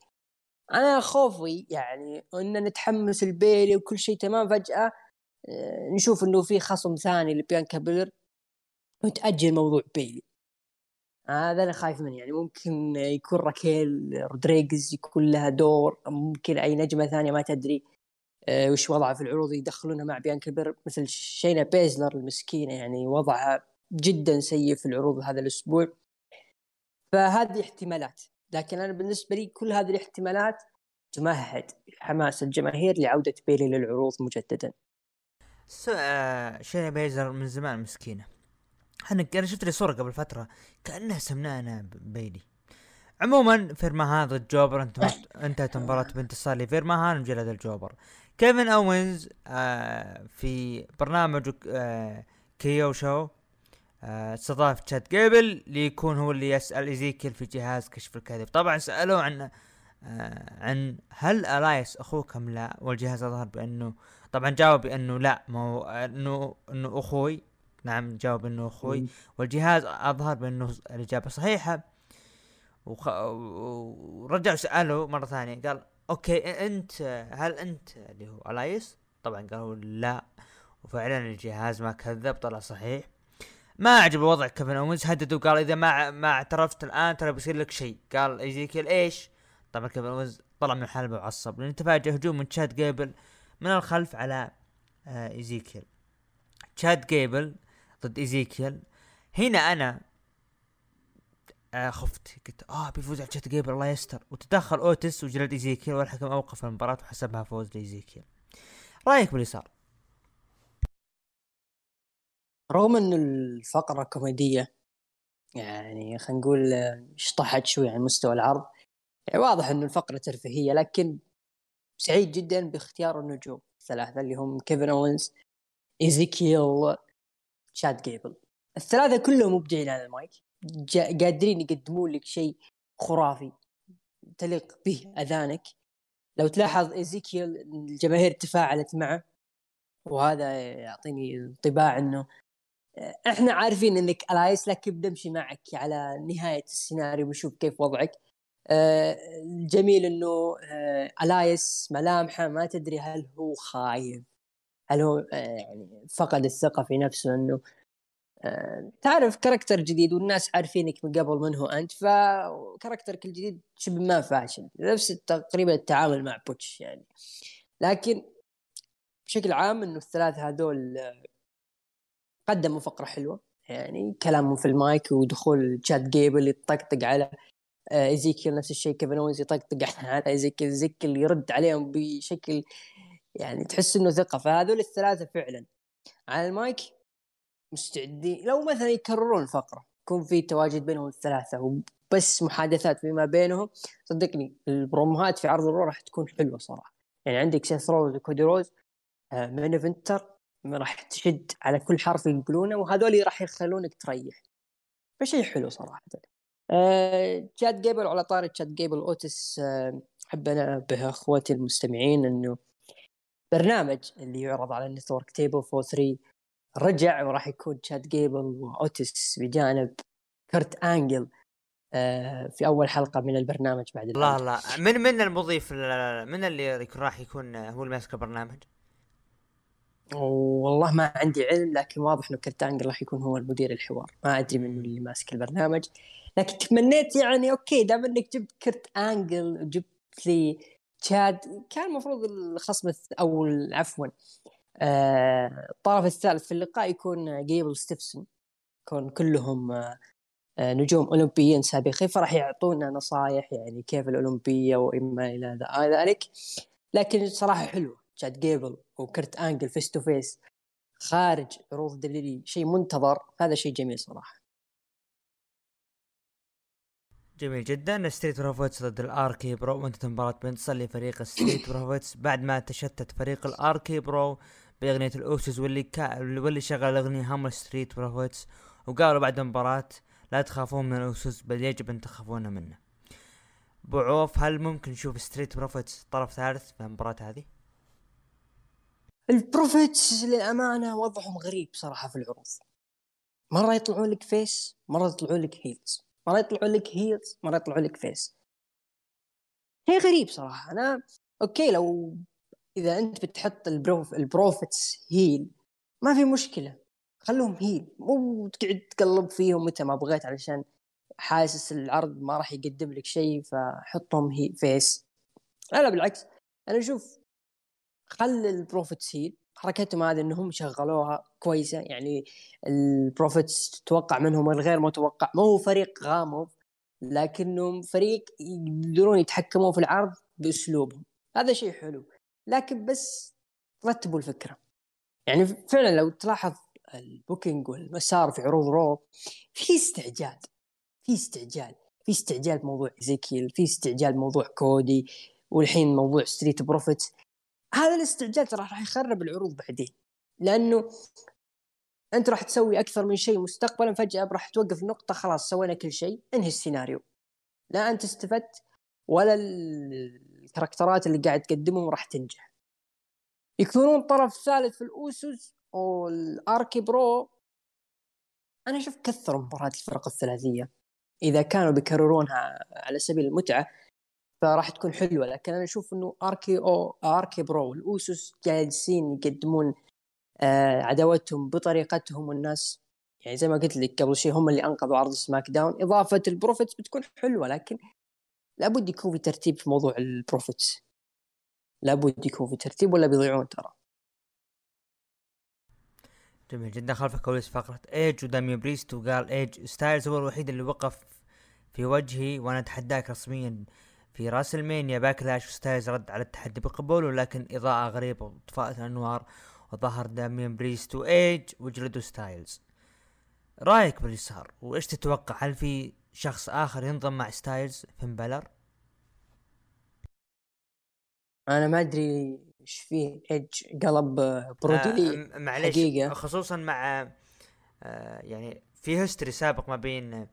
أنا خوفي يعني إن نتحمس لبيلي وكل شيء تمام فجأة آه، نشوف إنه في خصم ثاني لبيانكا بيلر وتأجل موضوع بيلي. هذا أنا خايف منه يعني ممكن يكون راكيل رودريغيز يكون لها دور ممكن أي نجمة ثانية ما تدري آه، وش وضعها في العروض يدخلونها مع بيانكا بيلير مثل شاينا بيزلر المسكينة يعني وضعها جدا سيء في العروض هذا الأسبوع. فهذه احتمالات. لكن أنا بالنسبة لي كل هذه الاحتمالات تمهد حماس الجماهير لعودة بيلي للعروض مجددا. س... آه شينا بيزر من زمان مسكينة. أنا أنا شفت لي صورة قبل فترة كأنها سمنانه بيلي. عموما فيرما هذا الجوبر أنت انتهت مباراة بانتصار لفيرما هان مجلد الجوبر. كيفن أوينز آه في برنامج آه KO Show استضاف تشاد جيبل ليكون هو اللي يسأل إيزيكيل في جهاز كشف الكذب طبعا سألوه عن آه عن هل الاياس أخوك أم لا؟ والجهاز اظهر بأنه طبعا جاوب بأنه لا ما هو أنه أنه أخوي. نعم جاوب إنه أخوي. والجهاز أظهر بأنه الإجابة صحيحة. وخ... ورجع ساله مرة ثانية قال okay أنت هل أنت اللي هو الاياس طبعا قالوا لا. وفعلا الجهاز ما كذب طلع صحيح. ما عجب الوضع كيفن اونز هدد وقال إذا ما ما اعترفت الآن ترى بيصير لك شيء. قال إيزيكيل إيش؟ طبعا كيفن اونز طلع من الحلبة وعصب لأن تفاجأ هجوم من تشاد جيبل من الخلف على آه إيزيكيل. تشاد جيبل ضد إيزيكيل. هنا أنا آه خفت. قلت آه بيفوز على تشاد جيبل الله يستر. وتدخل أوتيس وجلد إيزيكيل والحكم أوقف المباراة وحسبها فوز لإيزيكيل. رأيك باللي صار؟ رغم إنه الفقرة كوميدية يعني خلينا نقول آه، شطحت شوي عن مستوى العرض. يعني واضح إنه الفقرة ترفيهية لكن سعيد جدا باختيار النجوم الثلاثة اللي هم كيفن اونز ايزيكيل تشاد جيبل. الثلاثة كلهم مبدعين على المايك قادرين يقدمون لك شيء خرافي تليق به أذانك. لو تلاحظ ايزيكيل الجماهير تفاعلت معه وهذا يعطيني انطباع إنه إحنا عارفين إنك ألايس لكن بنمشي معك على نهاية السيناريو بنشوف كيف وضعك. آه، الجميل إنه آه، ألايس ملامحه ما تدري هل هو خايف هل هو آه، يعني فقد الثقة في نفسه إنه تعرف character جديد والناس عارفينك من قبل من هو أنت ف character ك الجديد شبه ما فاشل نفس تقريبا التعامل مع بوتش يعني. لكن بشكل عام إنه الثلاثة هذول قدموا فقرة حلوة. يعني كلامهم في المايك ودخول تشاد جيبل يطقطق على آه، إيزيكيل نفس الشيء كيفن اونز يطقطق <laughs> على إيزيكيل إيزيكيل يرد عليهم بشكل يعني تحس إنه ثقة. فهذول الثلاثة فعلا. على المايك مستعدين. لو مثلا يكررون الفقره يكون في تواجد بينهم الثلاثة وبس محادثات فيما بينهم صدقني البروموهات في عرض ال Raw راح تكون حلوة صراحة. يعني عندك سيث رولنز وكودي رودز آه، من فينتر راح تشد على كل حرف يقولونه وهذول راح يخلونك تريح. فشيء حلو صراحة. آه تشاد جيبل على طاري تشاد جيبل اوتيس أحب أنا به أخواتي المستمعين إنه برنامج اللي يعرض على ال network Table 3 رجع وراح يكون تشاد جيبل واوتس بجانب كرت أنجل آه في أول حلقة من البرنامج بعد لا لا. من من المضيف من اللي راح يكون هو اللي ماسك البرنامج؟ والله ما عندي علم لكن واضح إنه كرتانجل راح يكون هو المدير الحوار. ما أدري منه اللي ماسك البرنامج. لكن تمنيت يعني أوكي دام إنك جبت كرت انجل وجبت لي تشاد كان المفروض الخصم أو عفوا آه الطرف الثالث في اللقاء يكون جيبل ستيفسون. يكون كلهم آه نجوم أولمبيين سابقين فراح يعطونا نصائح يعني كيف الأولمبية وإما إلى ذلك. لكن صراحة حلوة. تشاد جيبل وكرت انجل face to face خارج عروض دليلي شيء منتظر. هذا شيء جميل صراحة. جميل جدا. ستريت بروفيتس ضد الاركي برو وانتهت المباراة بانتصار لفريق ستريت بروفيتس بعد ما تشتت فريق الاركي برو بأغنية الاوسوس واللي كا... واللي شغل اغنية هم ستريت بروفيتس وقالوا بعد المباراة لا تخافون من الاوسوس بل يجب أن تخافون منه. بوعوف هل ممكن نشوف ستريت بروفيتس طرف ثالث في المباراة هذه؟ البروفيتس للأمانة وضعهم غريب صراحة في العروض. مرة يطلعون لك face مرة يطلعون لك heels مرة يطلعون لك heels مرة يطلعون لك face شيء غريب صراحة. أنا okay لو إذا أنت بتحط البروف البروفيتس heel ما في مشكلة. خلوهم heel مو تقعد تقلب فيهم متى ما بغيت علشان حاسس العرض ما راح يقدم لك شيء فحطهم هي face لا بالعكس. أنا أشوف خل البروفيتس heel حركتهم هذه إنهم شغلوها كويسة. يعني البروفيتس تتوقع منهم الغير متوقع ما هو فريق غامض لكنهم فريق يقدرون يتحكمون في العرض بأسلوبهم. هذا شيء حلو. لكن بس رتبوا الفكرة. يعني فعلا لو تلاحظ ال booking والمسار في عروض رو في استعجال. في استعجال. في استعجال بموضوع زيكيل في استعجال بموضوع كودي والحين موضوع ستريت بروفيتس. هذا الاستعجال ترى راح يخرب العروض بعدين لأنه أنت راح تسوي أكثر من شيء مستقبلا فجأة راح توقف نقطة خلاص سوينا كل شيء انهي السيناريو؟ لا أنت استفدت ولا الكاركترات اللي قاعد تقدمهم راح تنجح. يكونون طرف ثالث في الاوسوس والأركي برو. أنا أشوف كثروا مباريات الفرق الثلاثية إذا كانوا بيكررونها على سبيل المتعة فراح تكون حلوة لكن أنا أشوف إنه اركي أو اركي برو والاوسوس جالسين يقدمون آه عداوتهم بطريقتهم والناس يعني زي ما قلت لك قبل شيء هم اللي أنقذوا عرض سماك داون. إضافة البروفيتس بتكون حلوة لكن لابد يكون في ترتيب في موضوع البروفيتس. لابد يكون في ترتيب ولا بيضيعون ترى. جميل جدا. خلف الكواليس فقرة إيج وداميان بريست وقال إيه جي ستايلز هو الوحيد اللي وقف في وجهي وأنا أتحداك رسميا في راسلمانيا باكلاش ستايلز رد على التحدي بقبوله لكن إضاءة غريبة وطفاءة الانوار وظهر داميان بريست وايج وجلدوا ستايلز. رأيك باللي صار وإيش تتوقع؟ هل في شخص آخر ينضم مع ستايلز؟ فين بلر؟ أنا ما أدري إيش فيه إيج قلب برودي آه حقيقة. خصوصا مع آه يعني في history سابق ما بين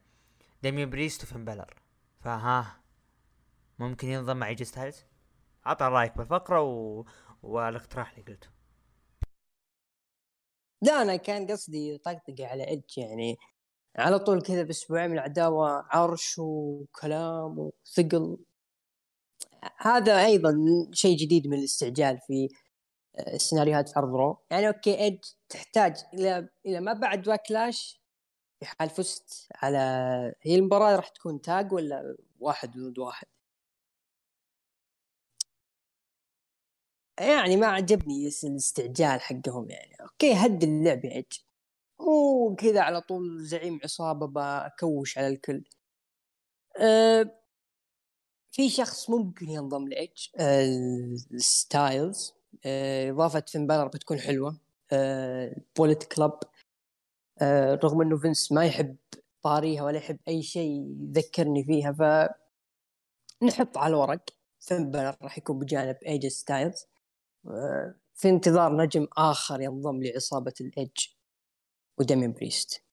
داميان بريست وفين بلر. فها ممكن ينضم مع إيه جي ستايلز عطى رايك بالفقرة و... والاقتراح اللي قلته. لا أنا كان قصدي طقطقه على إيدج يعني. على طول كذا بأسبوعين من العداوة عرش وكلام وثقل. هذا أيضا شيء جديد من الاستعجال في السيناريوهات في عرض رو. يعني أوكي إيدج تحتاج إلى إلى ما بعد باكلاش في حال فزت على هي المباراة راح تكون تاج ولا واحد ضد واحد؟ يعني ما عجبني الاستعجال حقهم يعني. أوكي هد اللعب يا اج مو كذا على طول زعيم عصابة بكوش على الكل. أه في شخص ممكن ينضم لإيه جي ستايلز آه، إضافة فين بالر بتكون حلوة. بوليت كلب رغم إنه فينس ما يحب طاريها ولا يحب أي شيء يذكرني فيها ف نحط على الورق. فين بالر راح يكون بجانب إيه جي ستايلز في انتظار نجم آخر ينضم لعصابة الإيدج وداميان بريست.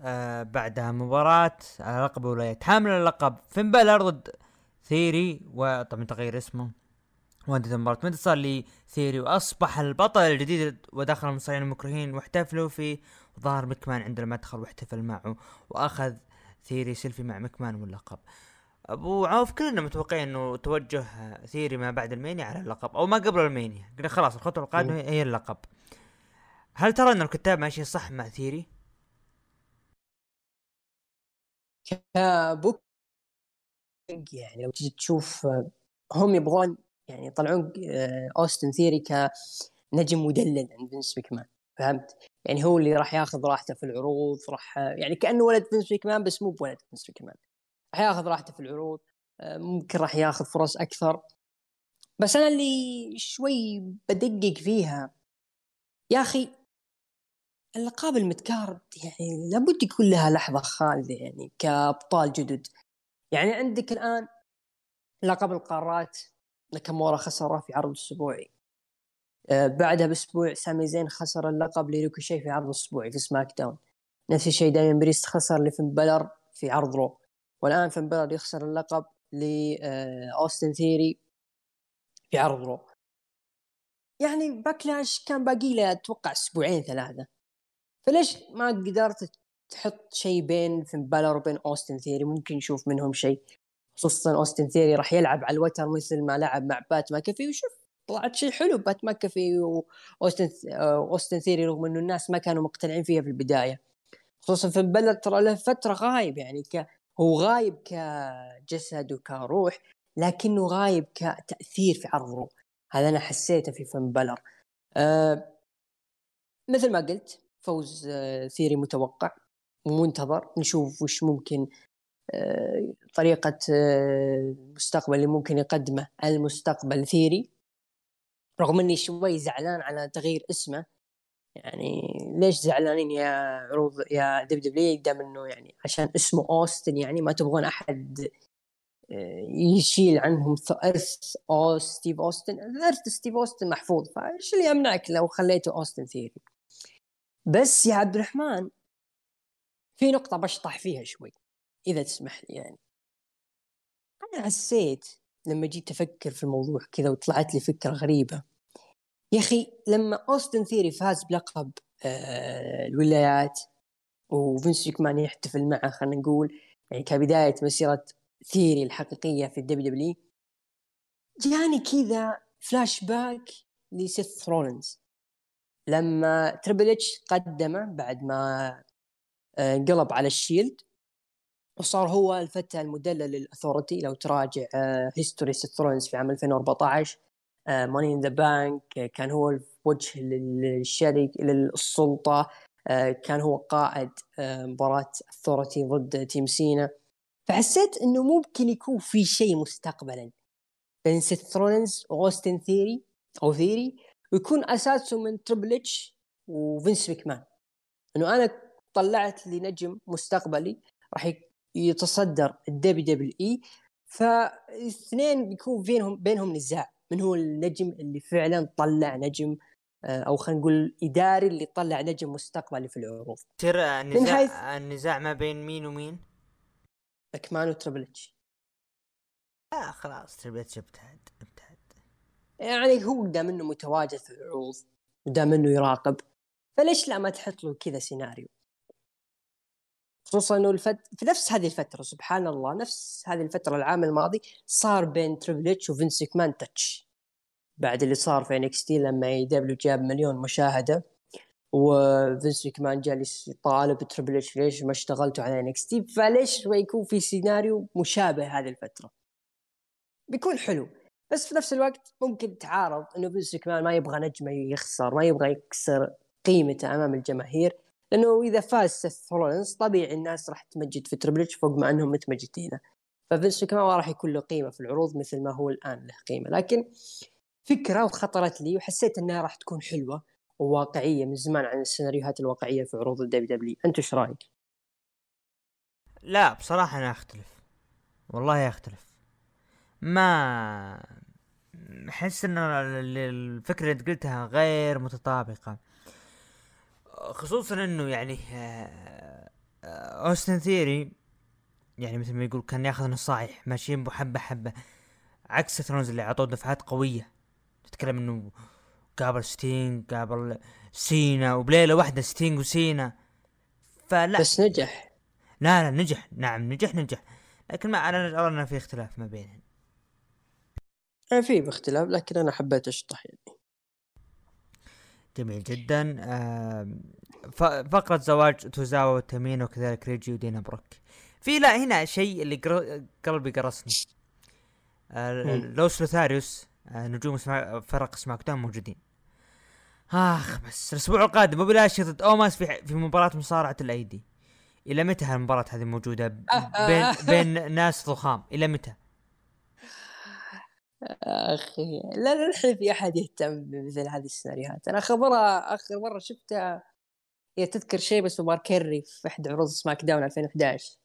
آه بعدها مباراة على لقب ولايات حامل اللقب فين بالر ضد ثيري وطبعا تغيير اسمه. وانتهت المباراة بانتصار لثيري وأصبح البطل الجديد ودخل المصارعين المكرهين واحتفلوا فيه وظهر مكمان عند المدخل واحتفل معه وأخذ ثيري سيلفي مع مكمان واللقب. أبو عوف كلنا متوقعين إنه توجه ثيري ما بعد المانيا على اللقب أو ما قبل المانيا قلنا خلاص الخطوة القادمة هي اللقب هل ترى إن الكتاب ماشي صح مع ثيري؟ ك book يعني لو تجي تشوف هم يبغون يعني يطلعون آه، أوستن ثيري كنجم مدلل عند فينس ميكمان فهمت؟ يعني هو اللي راح ياخذ راحته في العروض راح يعني كأنه ولد فينس ميكمان بس مو بولد فينس ميكمان راح ياخذ راحته في العروض آه، ممكن راح ياخذ فرص أكثر. بس أنا اللي شوي بدقق فيها يا أخي ألقاب ال midcard يعني لابد يكون لها لحظة خالدة يعني كأبطال جدد. يعني عندك الآن لقب القارات ناكامورا خسره في عرض أسبوعي. آه بعدها بأسبوع سامي زين خسر اللقب لريكوشي في عرض أسبوعي في سماك داون. نفس الشيء داميان بريست خسر لفن بلر في عرض رو. والآن فين بالر يخسر اللقب لاوستن ثيوري في عرض رو. يعني باكلاش كان باقي له أتوقع أسبوعين ثلاثة. فليش ما قدرت تحط شيء بين فين بالر وبين اوستن ثيوري ممكن نشوف منهم شيء. خصوصا اوستن ثيوري راح يلعب على الوتر مثل ما لعب مع بات ماكافي وشوف طلعت شيء حلو. بات ماكافي واوستن اوستن ثيوري رغم إنه الناس ما كانوا مقتنعين فيها في البداية. خصوصا فين بالر ترى له فترة غايب يعني ك... هو غايب كجسد وكروح لكنه غايب كتأثير في عرضه هذا أنا حسيته في فين بالر. أه مثل ما قلت فوز أه ثيوري متوقع ومنتظر نشوف وش ممكن أه طريقة المستقبل اللي ممكن يقدمه. المستقبل ثيوري رغم إني شوي زعلان على تغيير اسمه يعني ليش زعلانين يا عروض يا دبليو دبليو دام إنه يعني عشان اسمه أوستن يعني ما تبغون أحد آه، يشيل عنهم إرث أو ستيف أوستن. إرث ستيف أوستن محفوظ فإيش اللي يمنعك لو خليته أوستن ثيوري؟ بس يا عبد الرحمن في نقطة بشطح فيها شوي إذا تسمح لي يعني. أنا حسيت لما جيت أفكر في الموضوع كذا وطلعت لي فكرة غريبة. يا أخي لما أوستن ثيوري فاز بلقب آه الولايات وفينس مكمان يحتفل معه خلينا نقول يعني كبداية مسيرة ثيوري الحقيقية في الدبليو دبليو جاني كذا فلاش باك لسيث رولينز. لما تريبل إتش قدمه بعد ما آه، انقلب على الشيلد وصار هو الفتى المدلل لل authority لو تراجع history سيث رولينز في عام 2014 Money in the Bank كان هو وجه للشركة للسلطة آه، كان هو قائد آه، مباراة authority ضد team سينا فحسيت إنه ممكن يكون في شيء مستقبلا. بين سيث رولينز وأوستن ثيوري أو ثيوري ويكون أساسه من تريبل اتش وفينس مكمان. إنه أنا طلعت لي نجم مستقبلي راح يتصدر الدبليو دبليو اي فالاثنين بيكون بينهم بينهم نزاع. من هو النجم اللي فعلا طلع نجم آه، أو خلينا نقول إداري اللي طلع نجم مستقبلي في العروض. ترى النزاع حيث... النزاع ما بين مين ومين؟ مكمان وتريبل إتش. آه خلاص تريبل إتش ابتعد ابتعد. يعني هو دام إنه متواجد في العروض ودام إنه يراقب فليش لا ما تحط له كذا سيناريو؟ خصوصا إنه الفت... في نفس هذه الفترة سبحان الله نفس هذه الفترة العام الماضي صار بين تريبل اتش وفينس مكمان touch بعد اللي صار في إن إكس تي لما إي إي دبليو جاب مليون مشاهدة وفينس مكمان جالس يطالب تريبل اتش ليش ما اشتغلتوا على إن إكس تي فليش ما يكون في سيناريو مشابه هذه الفترة؟ بيكون حلو. بس في نفس الوقت ممكن تعارض إنه فينس مكمان ما يبغى نجمه يخسر ما يبغى يكسر قيمته أمام الجماهير. لأنه إذا فاز سيث رولينز طبيعي الناس راح تمجد في تريبل اتش فوق ما أنهم متمجدين. ففينس مكمان ما راح يكون له قيمة في العروض مثل ما هو الآن له قيمة. لكن فكرة وخطرت لي وحسيت إنها راح تكون حلوة وواقعية من زمان عن السيناريوهات الواقعية في عروض الدبليو دبليو أنت إيش رأيك؟ لا بصراحة أنا أختلف. والله أختلف. ما أحس إن الفكرة اللي قلتها غير متطابقة. خصوصا إنه يعني آه، آه، اوستن ثيوري يعني مثل ما يقول كان ياخذ نصائح ماشيين به حبة حبة عكس رولينز اللي عطوه دفعات قوية. تتكلم إنه قابل ستينج قابل سينا وبليلة واحدة ستينج وسينا. فلا. بس نجح. لا لا نجح. نعم نجح نجح. لكن ما أنا أرى إنه في اختلاف ما بينهم. في باختلاف لكن أنا حبيت اشطح يعني. جميل جدا. فقرة زواج توزاوا وتامينا وكذلك ريجي ودينا بروك. في لا هنا شيء اللي قلبي قرصني. لوس لوثاريوس آه، نجوم فرق سماك داون موجودين. آخ بس الأسبوع القادم بوبي لاشلي ضد أوموس في في مباراة مصارعة الأيدي. إلى متى هالمباراة هذه موجودة؟ بين بين ناس ضخام. إلى متى؟ أخي لا لا الحين في أحد يهتم بمثل هذه السيناريوهات. أنا مرة آخر مرة شفتها هي تذكر شيء بس مارك هنري في احد عروض سماك داون 2011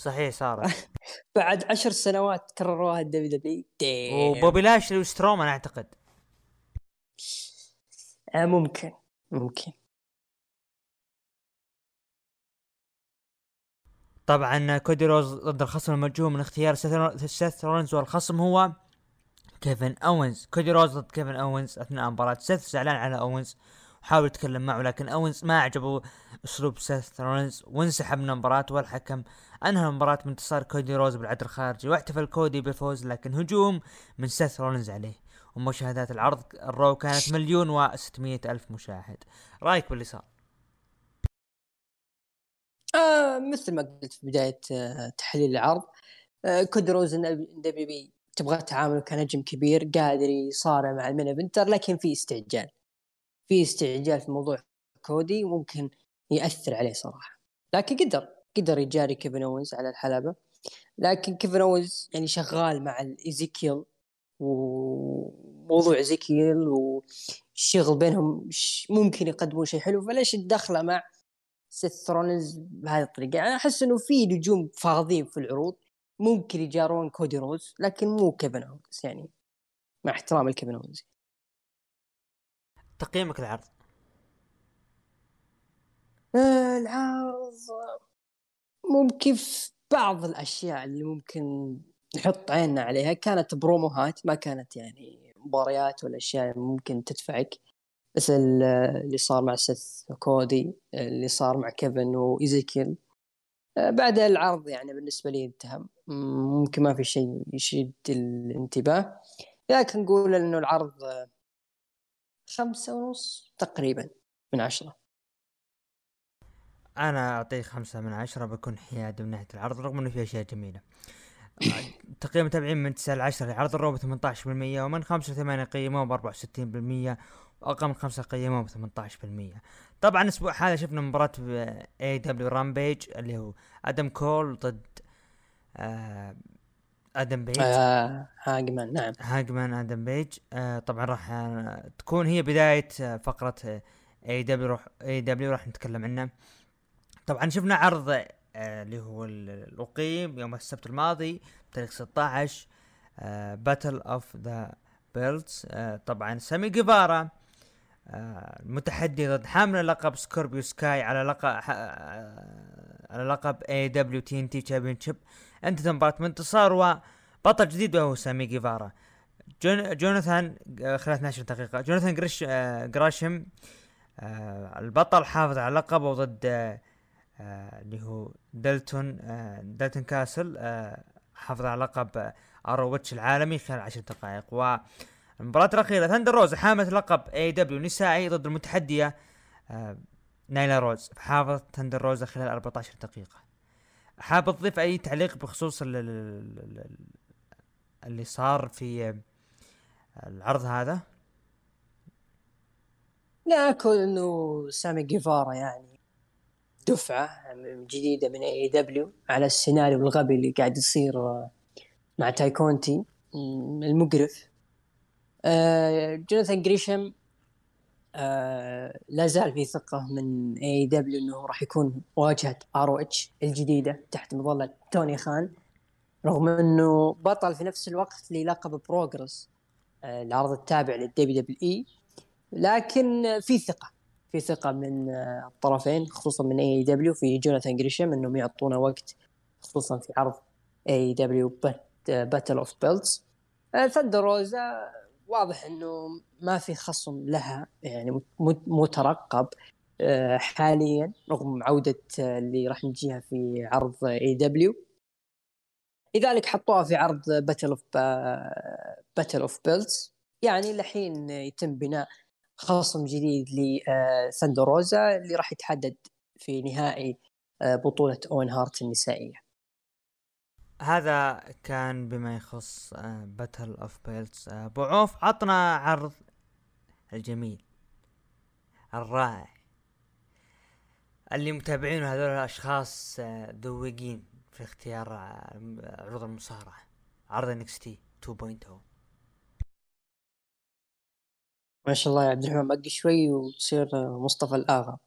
صحيح صارت. <laughs> بعد عشر سنوات كرروها الدبليو دبليو وبوبي لاشلي وسترومان أعتقد. آه ممكن ممكن. طبعا كودي رودز ضد الخصم المرجو من اختيار سيث رولنز والخصم هو كيفن أوينز. كودي رودز ضد كيفن أوينز أثناء المباراة سيث زعلان على أوينز وحاول يتكلم معه لكن أوينز ما عجبه أسلوب سيث رولنز وانسحب من المباراة والحكم أنهى المباراة بانتصار كودي رودز بالعد الخارجي. واحتفل كودي بالفوز لكن هجوم من سيث رولنز عليه. ومشاهدات العرض ال Raw كانت مليون و ألف مشاهد. رأيك باللي صار؟ آه مثل ما قلت في بداية آه تحليل العرض آه كودي رودز بي تبغى تعامله كنجم كبير قادر يصارع مع ال main eventer لكن في استعجال. في استعجال في موضوع كودي ممكن يأثر عليه صراحة. لكن قدر قدر يجاري كيفن اونز على الحلبة. لكن كيفن اونز يعني شغال مع الايزيكيل وموضوع ايزيكيل والشغل بينهم ممكن يقدمون شيء حلو فليش تدخله مع سيث رولنز بهذه الطريقة. يعني أحس إنه في نجوم فاضيين في العروض ممكن يجارون كودي رودز لكن مو كيفن اونز يعني مع احترام الكيفن اونز تقييمك العرض آه العرض ممكن في بعض الأشياء اللي ممكن نحط عيننا عليها. كانت بروموهات ما كانت يعني مباريات ولا أشياء ممكن تدفعك. مثل اللي صار مع سيث كودي اللي صار مع كيفن وإيزيكيل. بعد العرض يعني بالنسبة لي انتهى. ممكن ما في شيء يشد الانتباه. لكن نقول إنه العرض خمسة ونص تقريبا من عشرة. أنا أعطيه خمسة من عشرة بكون حيادي من ناحية العرض رغم إنه في أشياء جميلة. <coughs> تقييم المتابعين من 9 ل 10 عرض ال Raw ب 18% ومن 5 ل 8 قيموه ب 64% من 5 قيموه ب 18% طبعا الأسبوع هذا شفنا مباراة AEW Rampage اللي هو آدم كول ضد آه آدم بيج آه هانجمان نعم. هانجمان آدم بيج آه طبعا راح آه تكون هي بداية آه فقرة اي دبليو راح اي دبليو راح نتكلم عنه طبعا شفنا عرض آه اللي هو الأقيم يوم السبت الماضي بتاريخ 16 Battle of the Belts طبعا سامي جيفارا آه المتحدي ضد حامل لقب سكوربيو سكاي على لقب آه على لقب اي دبليو تي ان تي تشامبيون شيب انتهت المباراة بانتصار وبطل جديد وهو سامي جيفارا. جون جوناثان آه خلال 12 دقيقة. جوناثان جريش جريشم البطل حافظ على لقبه ضد اللي هو دلتون دلتون كاسل حافظ على لقب ROH العالمي خلال عشر دقائق. والمباراة الأخيرة ثاندر روزا حاملة لقب AEW نسائي ضد المتحدية آه نايلا روز حافظ ثاندر روزا خلال 14 دقيقة. حاب تضيف أي تعليق بخصوص اللي صار في العرض هذا؟ لا كون إنه سامي جيفارا يعني دفعة جديدة من AEW على السيناريو الغبي اللي قاعد يصير آه، مع تاي كونتي المقرف. آه، جوناثان جريشم آه، لا زال في ثقة من AEW إنه راح يكون واجهة ROH الجديدة تحت مظلة توني خان رغم إنه بطل في نفس الوقت للقب Progress العرض التابع لل WWE. لكن في ثقة في ثقة من الطرفين خصوصا من AEW في جوناثان جريشم إنهم يعطونا وقت خصوصا في عرض AEW Battle of Belts ثندر روزا واضح إنه ما في خصم لها يعني مترقب آه، حاليا رغم عودة آه، اللي راح نجيها في عرض AEW لذلك حطوها في عرض Battle of Battle of Belts يعني لحين يتم بناء خصم جديد لثاندر روزا آه، اللي راح يتحدد في نهائي بطولة اوين هارت النسائية. هذا كان بما يخص Battle of Belts أبو عوف عطنا عرض الجميل الرائع. اللي متابعينه هذول الأشخاص آه، ذوقين في اختيار آه، عروض المصارعة. عرض NXT 2.0 ما شاء الله يا عبد الرحمن بقي شوي وتصير مصطفى الآغا.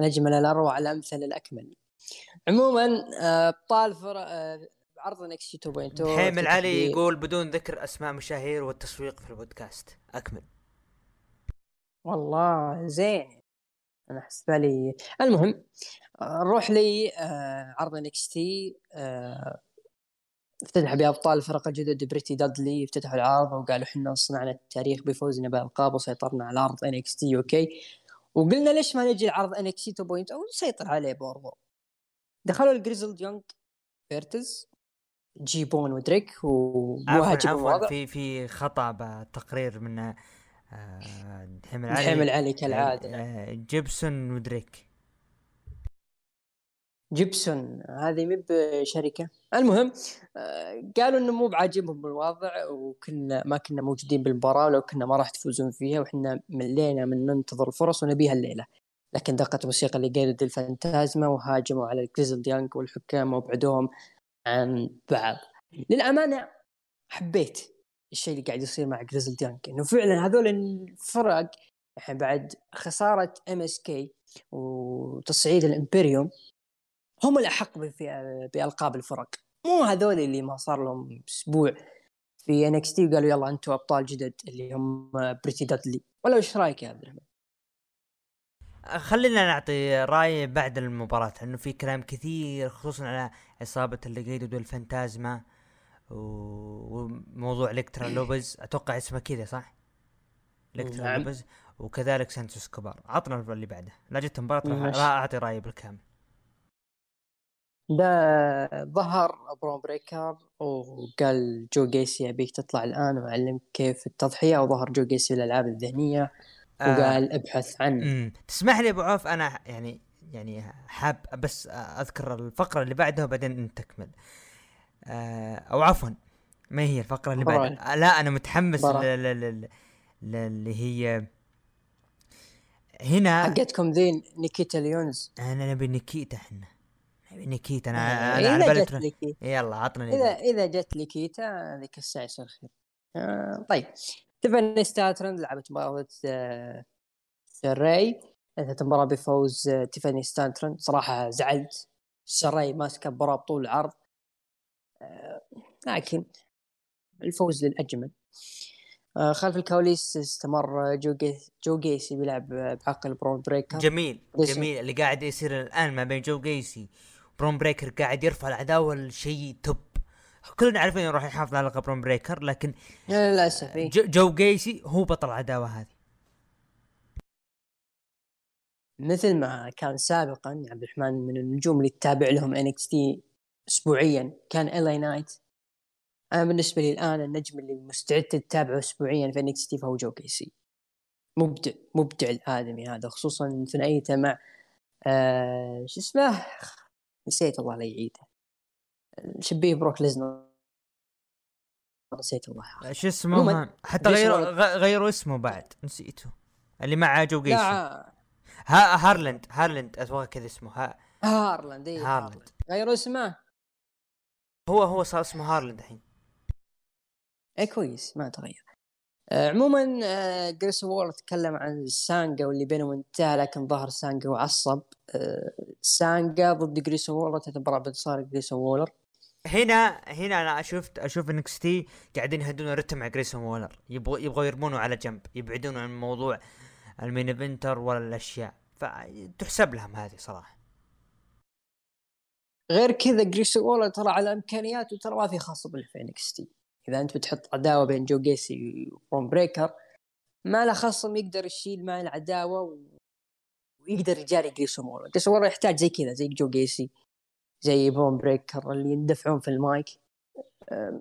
الاجمل الأروع الأمثل الأكمل. عموما آه، ابطال عرض NXT 2.0 دحيم العلي يقول بدون ذكر أسماء مشاهير والتسويق في البودكاست. أكمل. والله زين. أنا أحس بالي. المهم نروح لي آه عرض NXT آه افتتح بابطال الفرق الجدد Pretty Deadly افتتحوا العرض وقالوا إحنا صنعنا التاريخ بفوزنا بالالقاب وسيطرنا على عرض NXT أوكي؟ وقلنا ليش ما نجي العرض NXT 2.0 ونسيطر عليه برضو دخلوا ال Grizzled Young Vets. جيبسون ودريك ومو في في خطأ بتقرير من دحيم العلي دحيم العلي كالعادة. آه، جيبسون ودريك. جيبسون هذه مب شركه المهم آه، قالوا إنه مو بعاجبهم الوضع وكنا ما كنا موجودين بالمباراة ولو كنا ما راح تفوزون فيها وإحنا ملينا من ننتظر الفرص ونبيها الليلة. لكن دقت موسيقى Legado del Fantasma وهاجموا على ال Grizzled Young والحكام وابعدوهم. عن بعض. للأمانة حبيت الشيء اللي قاعد يصير مع Grizzled Young إنه فعلا هذول الفرق الحين بعد خسارة MSK وتصعيد ال Imperium هم الأحق بألقاب الفرق. مو هذول اللي ما صار لهم أسبوع في NXT وقالوا يلا أنتم أبطال جدد اللي هم Pretty Deadly. ولا إيش رأيك يا عبد الرحمن؟ خلينا نعطي رأي بعد المباراة لأنه في كلام كثير خصوصا على إصابة ليقيدو ديل فانتازما وموضوع إلكترا لوبيز أتوقع اسمه كذا صح؟ إلكترا نعم. لوبيز وكذلك سانتوس إسكوبار عطنا اللي بعده. لا جت مباراة راح أعطي رأيي بالكامل. ده ظهر برون بريكر وقال جو جيسي أبيك تطلع الآن واعلمك كيف التضحية وظهر جو جيسي الألعاب الذهنية وقال آه ابحث عن تسمح لي أبو عوف أنا يعني يعني حاب بس أذكر الفقرة اللي بعدها وبعدين إنت تكمل. آه أو عفوا ما هي الفقرة اللي بعدها لا أنا متحمس اللي هي هنا حقتكم ذي نيكيتا ليونز. أنا نبي نيكيتا إحنا. نبي نيكيتا. أنا أنا على بالي يلا عطنا اذا إذا جت نيكيتا ذيك الساعة يصير خير. آه طيب. تيفاني ستراتون لعبت مباراة آه سراي انتهت المباراة بفوز آه تيفاني ستراتون صراحة زعلت. سراي ماسكة المباراة بطول العرض. آه لكن الفوز للأجمل. آه خلف الكواليس استمر جو جيسي, جو جيسي بيلعب بعقل برون بريكر. جميل جميل. اللي قاعد يصير الآن ما بين جو جيسي برون بريكر قاعد يرفع العداوه لشيء top. كلنا عارفين إنه راح يحافظ على لقب برون بريكر لكن للأسف. جو جيسي هو بطل العداوه هذه. مثل ما كان سابقا عبد الرحمن من النجوم اللي تتابع لهم NXT اسبوعيا كان إل إي نايت أنا بالنسبة لي الآن النجم اللي مستعد تتابعه اسبوعيا في NXT فهو جو جيسي مبدع مبدع الآدمي هذا خصوصا ثنائيته مع آه شو اسمه؟ نسيت الله لا يعيده. شبيه بروك ليسنر. نسيت الله. شو اسمه؟ حتى غيروا غيروا اسمه بعد نسيته. اللي مع جو جيسي لا ها هارلاند هارلاند أتوقع كذا اسمه. ها هارلاند اي. هارلاند. غيروا اسمه. هو هو صار اسمه هارلاند الحين. اي كويس ما تغير. آه عموما آه جريسون وولر تكلم عن سانجا واللي بينهم انتهى لكن ظهر سانجا وعصب. آه سانجا ضد جريسون وولر تتبرع بانتصار جريسون وولر هنا هنا أنا شفت أشوف NXT قاعدين يهدون الرتم مع جريسون وولر يبغوا يبغوا يرمونه على جنب يبعدون عن موضوع ال main eventer ولا الأشياء. فتحسب لهم هذه صراحة. غير كذا جريسون وولر ترى على إمكانياته ترى ما في خصم في NXT إذا أنت بتحط عداوة بين جو جيسي وبرون بريكر ما له خصم يقدر يشيل مع العداوه و... ويقدر يجاري جريسون وولر جريسون وولر يحتاج زي كذا زي جو جيسي زي برون بريكر اللي يندفعون في المايك.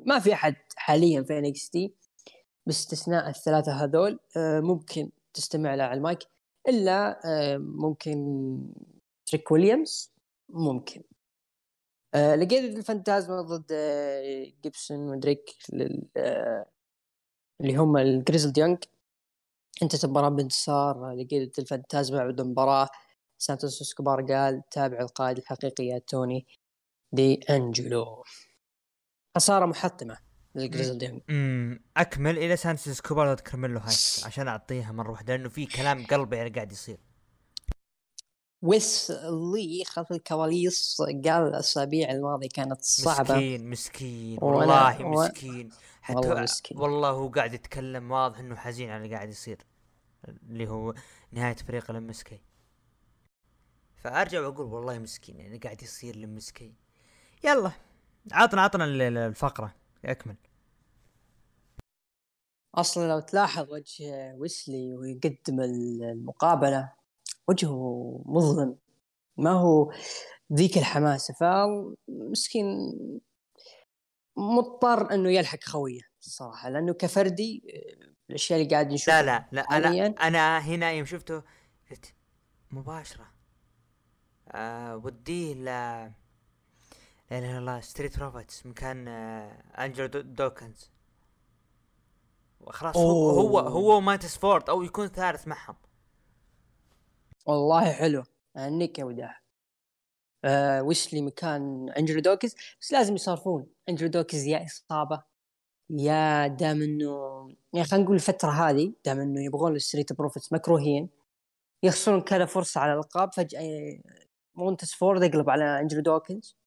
ما في أحد حاليا في NXT باستثناء الثلاثة هذول. ممكن تستمع له على المايك إلا آه، ممكن تريك ويليامز ممكن. آه، ليقيدو ديل فانتازما ضد آه، جيبسون ودريك لل- اللي هم الجريزلد يونغ انتهت المباراة بانتصار ليقيدو ديل فانتازما بعد المباراة. سانتوس إسكوبار قال تابع القائد الحقيقي يا توني دي انجلو خسارة محطمة. أكمل إلى سانتوس إسكوبار ضد كارميلو هايس عشان أعطيها مرة واحدة لأنه في كلام قلبي يعني قاعد يصير. ويسلي خلف الكواليس قال الأسابيع الماضية كانت صعبة. مسكين مسكين والله و- مسكين. حتى والله مسكين. والله هو قاعد يتكلم واضح إنه حزين على اللي قاعد يصير اللي هو نهاية فريق المسكي. فأرجع وأقول والله مسكين يعني قاعد يصير لمسكي. يلا عطنا عطنا ال- ال- الفقرة. أكمل. أصلا لو تلاحظ وجه ويسلي ويقدم المقابلة وجهه مظلم ما هو ذيك الحماسة فمسكين مضطر إنه يلحق خويه الصراحه لأنه كفردي آه، الأشياء اللي قاعد نشوفها لا لا لا أنا. أنا هنا يوم شفته قلت مباشرة آه وديه ل لا إله إلا الله ستريت بروفيتس مكان آه انجلو دو- دوكنز وخلاص هو هو. هو وماتس فورد أو يكون ثالث معهم. والله حلو. عنك يا وداع. آه ويسلي مكان؟ انجلو دوكنز بس لازم يصرفون. انجلو دوكنز يا إصابة يا دام انه يعني خلينا نقول الفترة هذه دام إنه يبغون الستريت بروفيتس مكروهين يخسرون كذا فرصة على الألقاب فجأة مونتيز فورد يقلب على انجلو دوكنز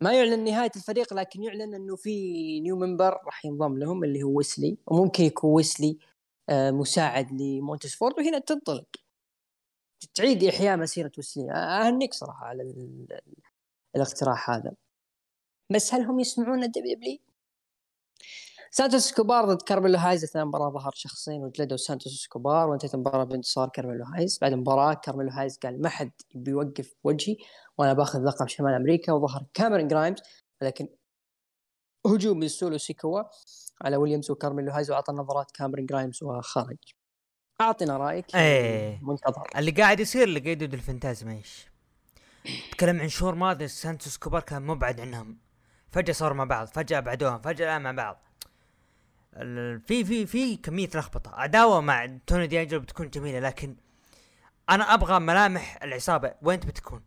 ما يعلن نهاية الفريق لكن يعلن إنه في new member راح ينضم لهم اللي هو ويسلي وممكن يكون ويسلي آه مساعد لمونتيز فورد وهنا تنطلق. تعيد إحياء مسيرة ويسلي. أهنيك صراحة على ال- ال- الاقتراح هذا. بس هل هم يسمعون ال WWE سانتوس إسكوبار ضد كارميلو هايز أثناء المباراه ظهر شخصين وجلدوا سانتوس إسكوبار وانتهت المباراة بانتصار كارميلو هايز. بعد المباراة كارميلو هايز قال ما حد بيوقف وجهي. وأنا بأخذ لقب شمال أمريكا وظهر كاميرون جرايمز ولكن هجوم من سولو سيكوا على ويليامز وكارميلو هايز وأعطى نظرات كاميرون جرايمز وخرج أعطنا رأيك إيه. منتظر اللي قاعد يصير ليقيدو ديل فانتازما إيش تكلم عن شهور ماضية سانتوس إسكوبار كان مبعد عنهم. فجأة صاروا مع بعض فجأة بعدوهم فجأة مع بعض. في في في كمية لخبطة. عداوة مع توني دي بتكون جميلة لكن أنا أبغى ملامح العصابة. وين بتكون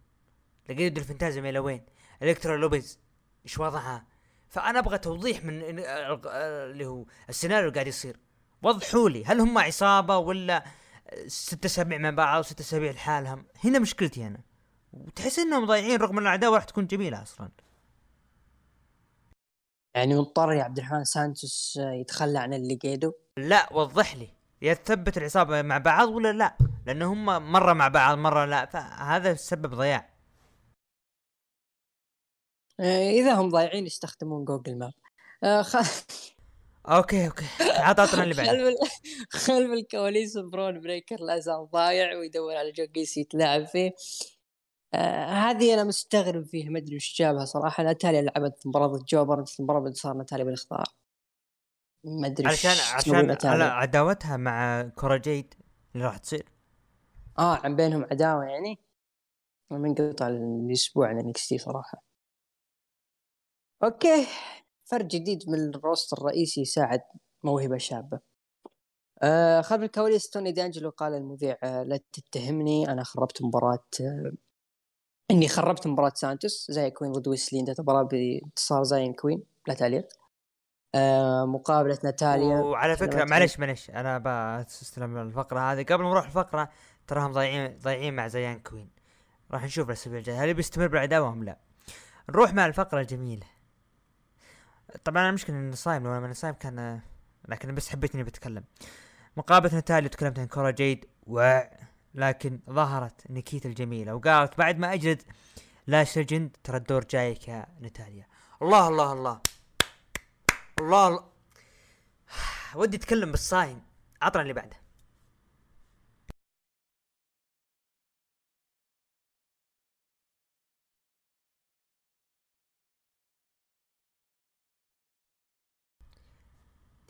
ليقيدو ديل فانتازما إلى وين إلكترا لوبيز إيش وضعها؟ فأنا أبغى توضيح من إن- ال- اللي هو السيناريو اللي قاعد يصير. وضحوا لي هل هم عصابة ولا ست أسابيع مع بعض وست أسابيع لحالهم؟ هنا مشكلتي أنا. وتحس إنهم ضايعين رغم إن العداوه راح تكون جميلة أصلا. يعني مضطر يا عبد الرحمن سانتوس يتخلى عن اللي قيده؟ لا وضح لي. يا تثبت العصابة مع بعض ولا لا؟ لأن هم مرة مع بعض مرة لا. فهذا سبب ضياع. آه، إذا هم ضايعين يستخدمون Google Map. آه، خ... okay okay. عاد عطنا اللي بعده. خلف خلف الكواليس برون بريكر لا زال ضايع ويدور على جو قيسي يتلاعب فيه. آه هذه أنا مستغرب فيها ما أدري وش جابها صراحة. ناتاليا لعبت مباراة ضد جوبر المباراة بانتصار ناتاليا بالإخطاء. ما أدري عشان ناتاليا. على عداوتها مع كورا جيد اللي راح تصير. آه عن بينهم عداوة يعني. منقطع الأسبوع عن NXT صراحة. okay. فرد جديد من ال roster الرئيسي يساعد موهبة شابة. آه خلف الكواليس توني دانجلو قال المذيع آه لا تتهمني أنا خربت مباراة آه إني خربت مباراة سانتوس. زي كوين ضد ويسلي انتهت المباراه بانتصار زاين كوين؟ لا تعليق. آه مقابلة ناتاليا. وعلى فكرة. معلش معلش أنا بستلم الفقره هذه. قبل ما نروح الفقرة تراهم ضايعين ضايعين مع زيان كوين. راح نشوف الأسبوع الجاي. هل بيستمر بالعداوة أم لا؟ نروح مع الفقرة الجميلة. طبعا أنا المشكلة اني صايم لو أنا صايم كان لكن بس حبيت إني بتكلم. مقابلة ناتاليا تكلمت عن كورا جيد و لكن ظهرت نيكيتا الجميلة وقالت بعد ما أجلد لاش ليجند ترى الدور جايك يا ناتاليا الله الله الله. الله, الله. <sighs> ودي أتكلم بالصايم. عطنا اللي بعده.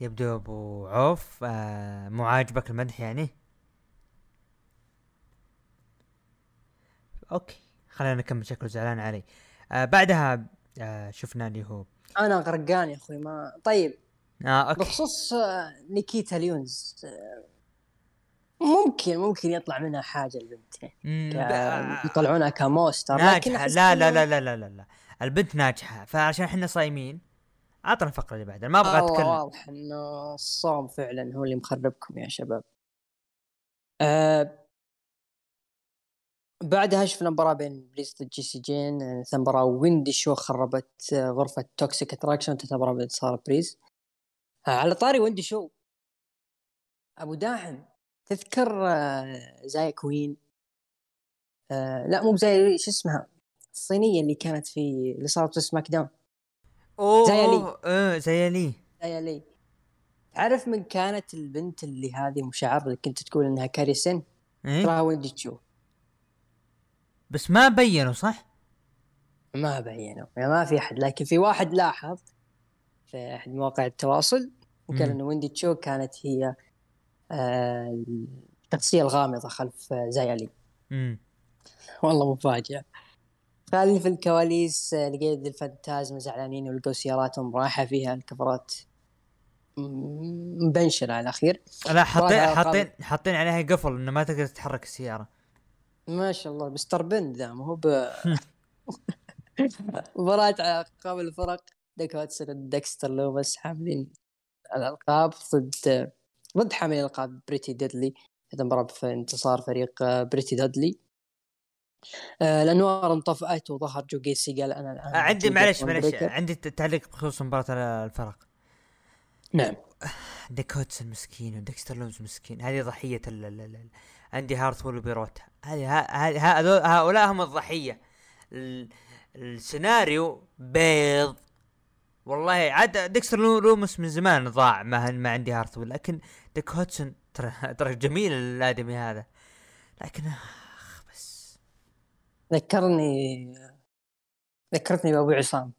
يبدو أبو عوف آه مو عاجبك المدح يعني؟ أوكي خلينا نكمل شكله زعلان علي. آه بعدها آه شفنا اللي هو أنا غرقان يا أخوي ما طيب. آه okay. بخصوص آه، نيكيتا ليونز آه، ممكن ممكن يطلع منها حاجة البنت. ك- يطلعونها ك monster لكن لا لا لا لا لا لا لا. البنت ناجحة فعشان إحنا صايمين. عطنا الفقرة اللي بعدها ما أبغى والله أتكلم. واضح إنه الصوم فعلا هو اللي مخربكم يا شباب. أه بعدها شفنا مباراة بين بليز ضد جي سي جين؟ آه، ثم مباراة ويندي شو خربت آه، غرفة توكسيك اتراكشن تعتبر بانتصار بريز آه على طاري ويندي شو؟ أبو داحم تذكر آه زاي كوين؟ آه لا مو بزاي شو اسمها؟ الصينية اللي كانت في اللي صارت في سماك داون. اوه زي لي. أوه، آه زي لي زي لي تعرف من كانت البنت اللي هذه مشعر اللي كنت تقول إنها كاريسن إيه؟ تراها ويندي تشو بس ما بينوا صح؟ ما بينوا يعني ما في أحد لكن في واحد لاحظ في أحد مواقع التواصل وقال. انه ويندي تشو كانت هي آه، الشخصيه الغامضه خلف امم والله مفاجاه خلف الكواليس لقيت الفانتازما زعلانين ولقوا سياراتهم رايحة فيها الكفرات مبنشرة على الأخير. لا حاطين حاطين حاطين عليها قفل إنه ما تقدر تتحرك السيارة. ما شاء الله مستر بن ذا ما هو ب <laughs> مباراة على ألقاب الفرق. ديك هودسون ضد ديكستر لومس حاملين الألقاب ضد ضد حامل الألقاب Pretty Deadly. هذا مباراة في انتصار فريق Pretty Deadly. آه، الأنوار انطفأت وظهر جو جيسي قال أنا الآن آه عندي معلش معلش. عندي تعليق بخصوص مباراة الفرق. نعم. ديك هودسون مسكين وديكستر لومس مسكين. هذه ضحية ال ال ال إندي هارتويل وبيروتا هذه هؤلاء هم الضحية. ال- السيناريو بيض. والله عاد ديكستر لو- لومس من زمان ضاع ما ما إندي هارتويل لكن ديك هودسون ترى ترى جميل الأدمي هذا. لكن ذكرني ذكرتني بأبو عصام.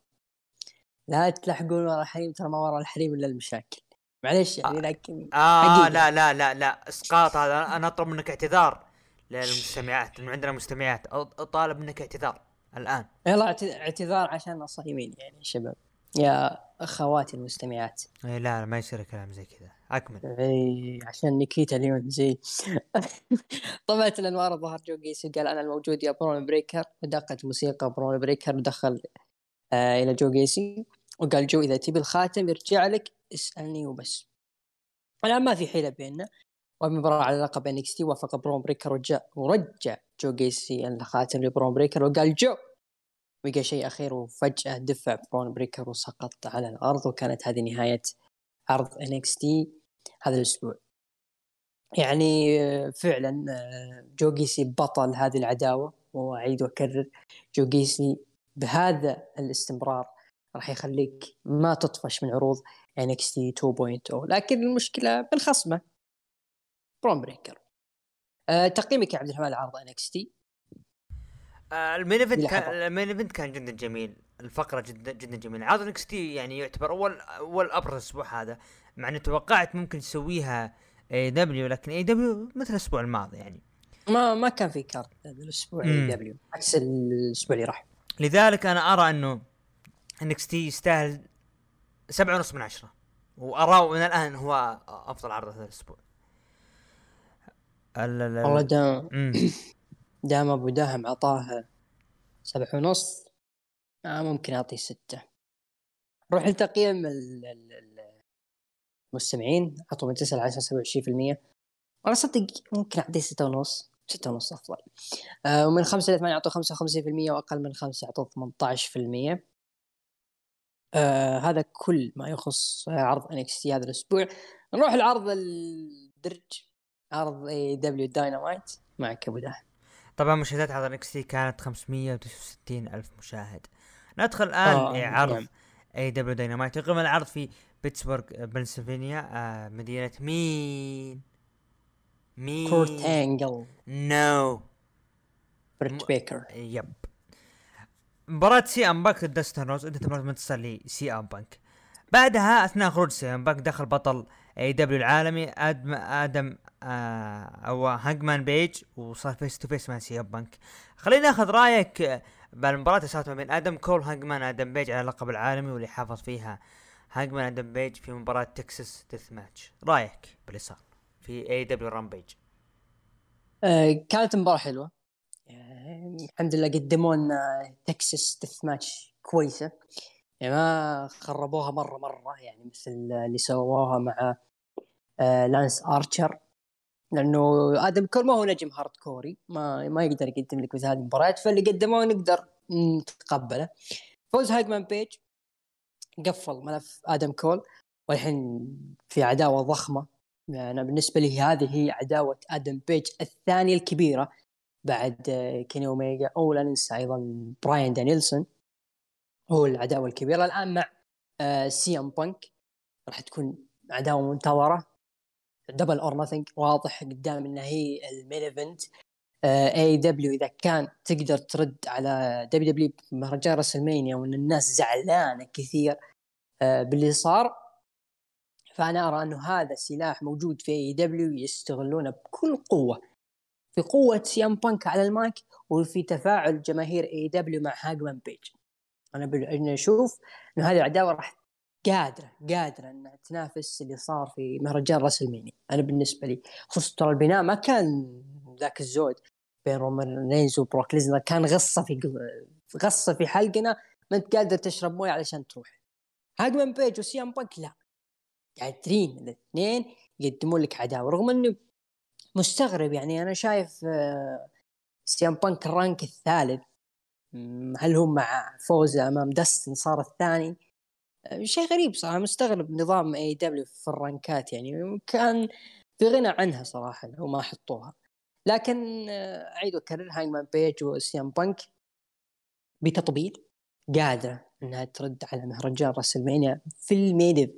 لا تلحقون ورا الحريم ترى ما ورا الحريم إلا المشاكل. معليش يعني لكن آه حقيقة. لا لا لا لا إسقاط هذا. أنا أطلب منك اعتذار للمستمعات عندنا مستمعات. أطالب منك اعتذار الآن. يلا اعت- اعتذار عشان صايمين يعني شباب. يا أخواتي المستمعات. لا لا ما يصير كلام زي كذا. أكمل. إي عشان نيكيتا اليوم زي <laughs> طفت الأنوار ظهر جو جيسي قال أنا الموجود يا برون بريكر ودقت موسيقى برون بريكر ودخل آه إلى جو جيسي وقال جو إذا تبي الخاتم يرجع لك اسألني وبس. الآن ما في حيلة بيننا والمباراة على لقب NXT وافق برون بريكر ورجع ورجع جو جيسي الخاتم لبرون بريكر وقال جو بقى شيء أخير وفجأة دفع برون بريكر وسقط على الأرض وكانت هذه نهاية عرض NXT. هذا الأسبوع. يعني آه، فعلا آه، جو جيسي بطل هذه العداوة واعيد واكرر جو جيسي بهذا الاستمرار راح يخليك ما تطفش من عروض NXT 2.0 لكن المشكلة بالخصمة. برون بريكر أه تقييمك يا عبد الرحمن لعرض NXT آه ال main event. كان ال main event كان جدا جميل. الفقرة جدا جدا جميلة. عرض NXT يعني يعتبر اول أول أبرز أسبوع هذا. مع إني توقعت ممكن تسويها AEW لكن AEW مثل الأسبوع الماضي يعني. ما ما كان في card هذا الأسبوع. AEW عكس الأسبوع اللي راح. لذلك أنا أرى إنه NXT يستاهل سبعة ونص من عشرة. واراه من الآن هو أفضل عرض هذا الأسبوع. ال- ال- والله دام. <coughs> دام أبو داحم عطاه سبعة ونص آه ممكن اعطيه ستة. نروح لتقييم ال- ال- ال- المستمعين. عطوا من تسعة لعشرة سبعة وعشرين في المية. أنا صدق ممكن أعطيه ستة ونص. ستة ونص أفضل. آه ومن خمسة أعطوا خمسة وخمسين في المية وأقل من خمسة أعطوا ثمانية في المية. آه هذا كل ما يخص عرض NXT هذا الأسبوع. نروح لعرض الدرج. عرض AEW Dynamite معك ابو داحم طبعا مشاهدات عرض NXT كانت 569 ألف مشاهد. ندخل الآن آه، لعرض نعم. AEW Dynamite يقيم العرض في بيتسبرغ بنسلفانيا آه مدينة مين؟ مين؟ كورت انجل no بريت بيكر yep. مباراة سي أم بانك ضد داستن روز انتهت مباراة منتصر لسي أم بانك. بعدها أثناء خروج سي أم بانك دخل بطل AEW العالمي آدم آدم آه أو هاجمان بيج وصار face to face مع سي أم بانك. خلينا ناخذ رأيك آه، بالمباراة صارت ما بين آدم كول هاجمان آدم بيج على اللقب العالمي واللي حافظ فيها هاجمان آدم بيج في مباراة Texas Death Match. رأيك باللي صار في AEW Rampage آه كانت مباراة حلوة. آه الحمد لله قدموا لنا Texas Death Match كويسة. يعني ما خربوها مرة مرة يعني مثل اللي سووها مع آه لانس آرشر. لأنه آدم كول ما هو نجم hardcore ي ما ما يقدر يقدم لك مثل هذه المباريات فاللي قدموه نقدر نتقبله. فوز هاجمان بيج قفل ملف آدم كول والحين في عداوة ضخمة. أنا بالنسبة لي هذه هي عداوة آدم بيج الثانية الكبيرة بعد كيني اوميجا أو لا ننسى أيضا براين دانيلسون. هو العداوة الكبيرة. الآن مع آه، سي أم بانك راح تكون عداوة منتظره Double or Nothing واضح قدام انها هي ال main event. AEW إذا كان تقدر ترد على WWE بمهرجان WrestleMania وإن الناس زعلانة كثير آه، باللي صار فأنا أرى أنه هذا سلاح موجود في AEW يستغلونه بكل قوة. في قوة سي أم بانك على المايك وفي تفاعل جماهير AEW مع هاجمان بيج. أنا أشوف إنه هذه العداوة راح قادرة قادرة إنها تنافس اللي صار في مهرجان WrestleMania أنا بالنسبة لي خصوصا ترى البناء ما كان ذاك الزود بين رومان رينز وبروك ليزنر كان غصة في غصة في حلقنا ما أنت قادر تشرب موية علشان تروح. هاجمان بيج وسي أم بانك لا. قادرين الاثنين يقدمون لك عداوة رغم إنه مستغرب يعني أنا شايف آه، سي أم بانك ال rank الثالث. هل هو مع فوزه أمام دستن صار الثاني؟ شيء غريب صراحة. مستغرب نظام AEW في الرانكات يعني كان في غنى عنها صراحة لو ما حطوها. لكن آه، أعيد وأكرر هاجمان بيج وسي أم بانك بتطبيل قادرة إنها ترد على مهرجان WrestleMania في ال main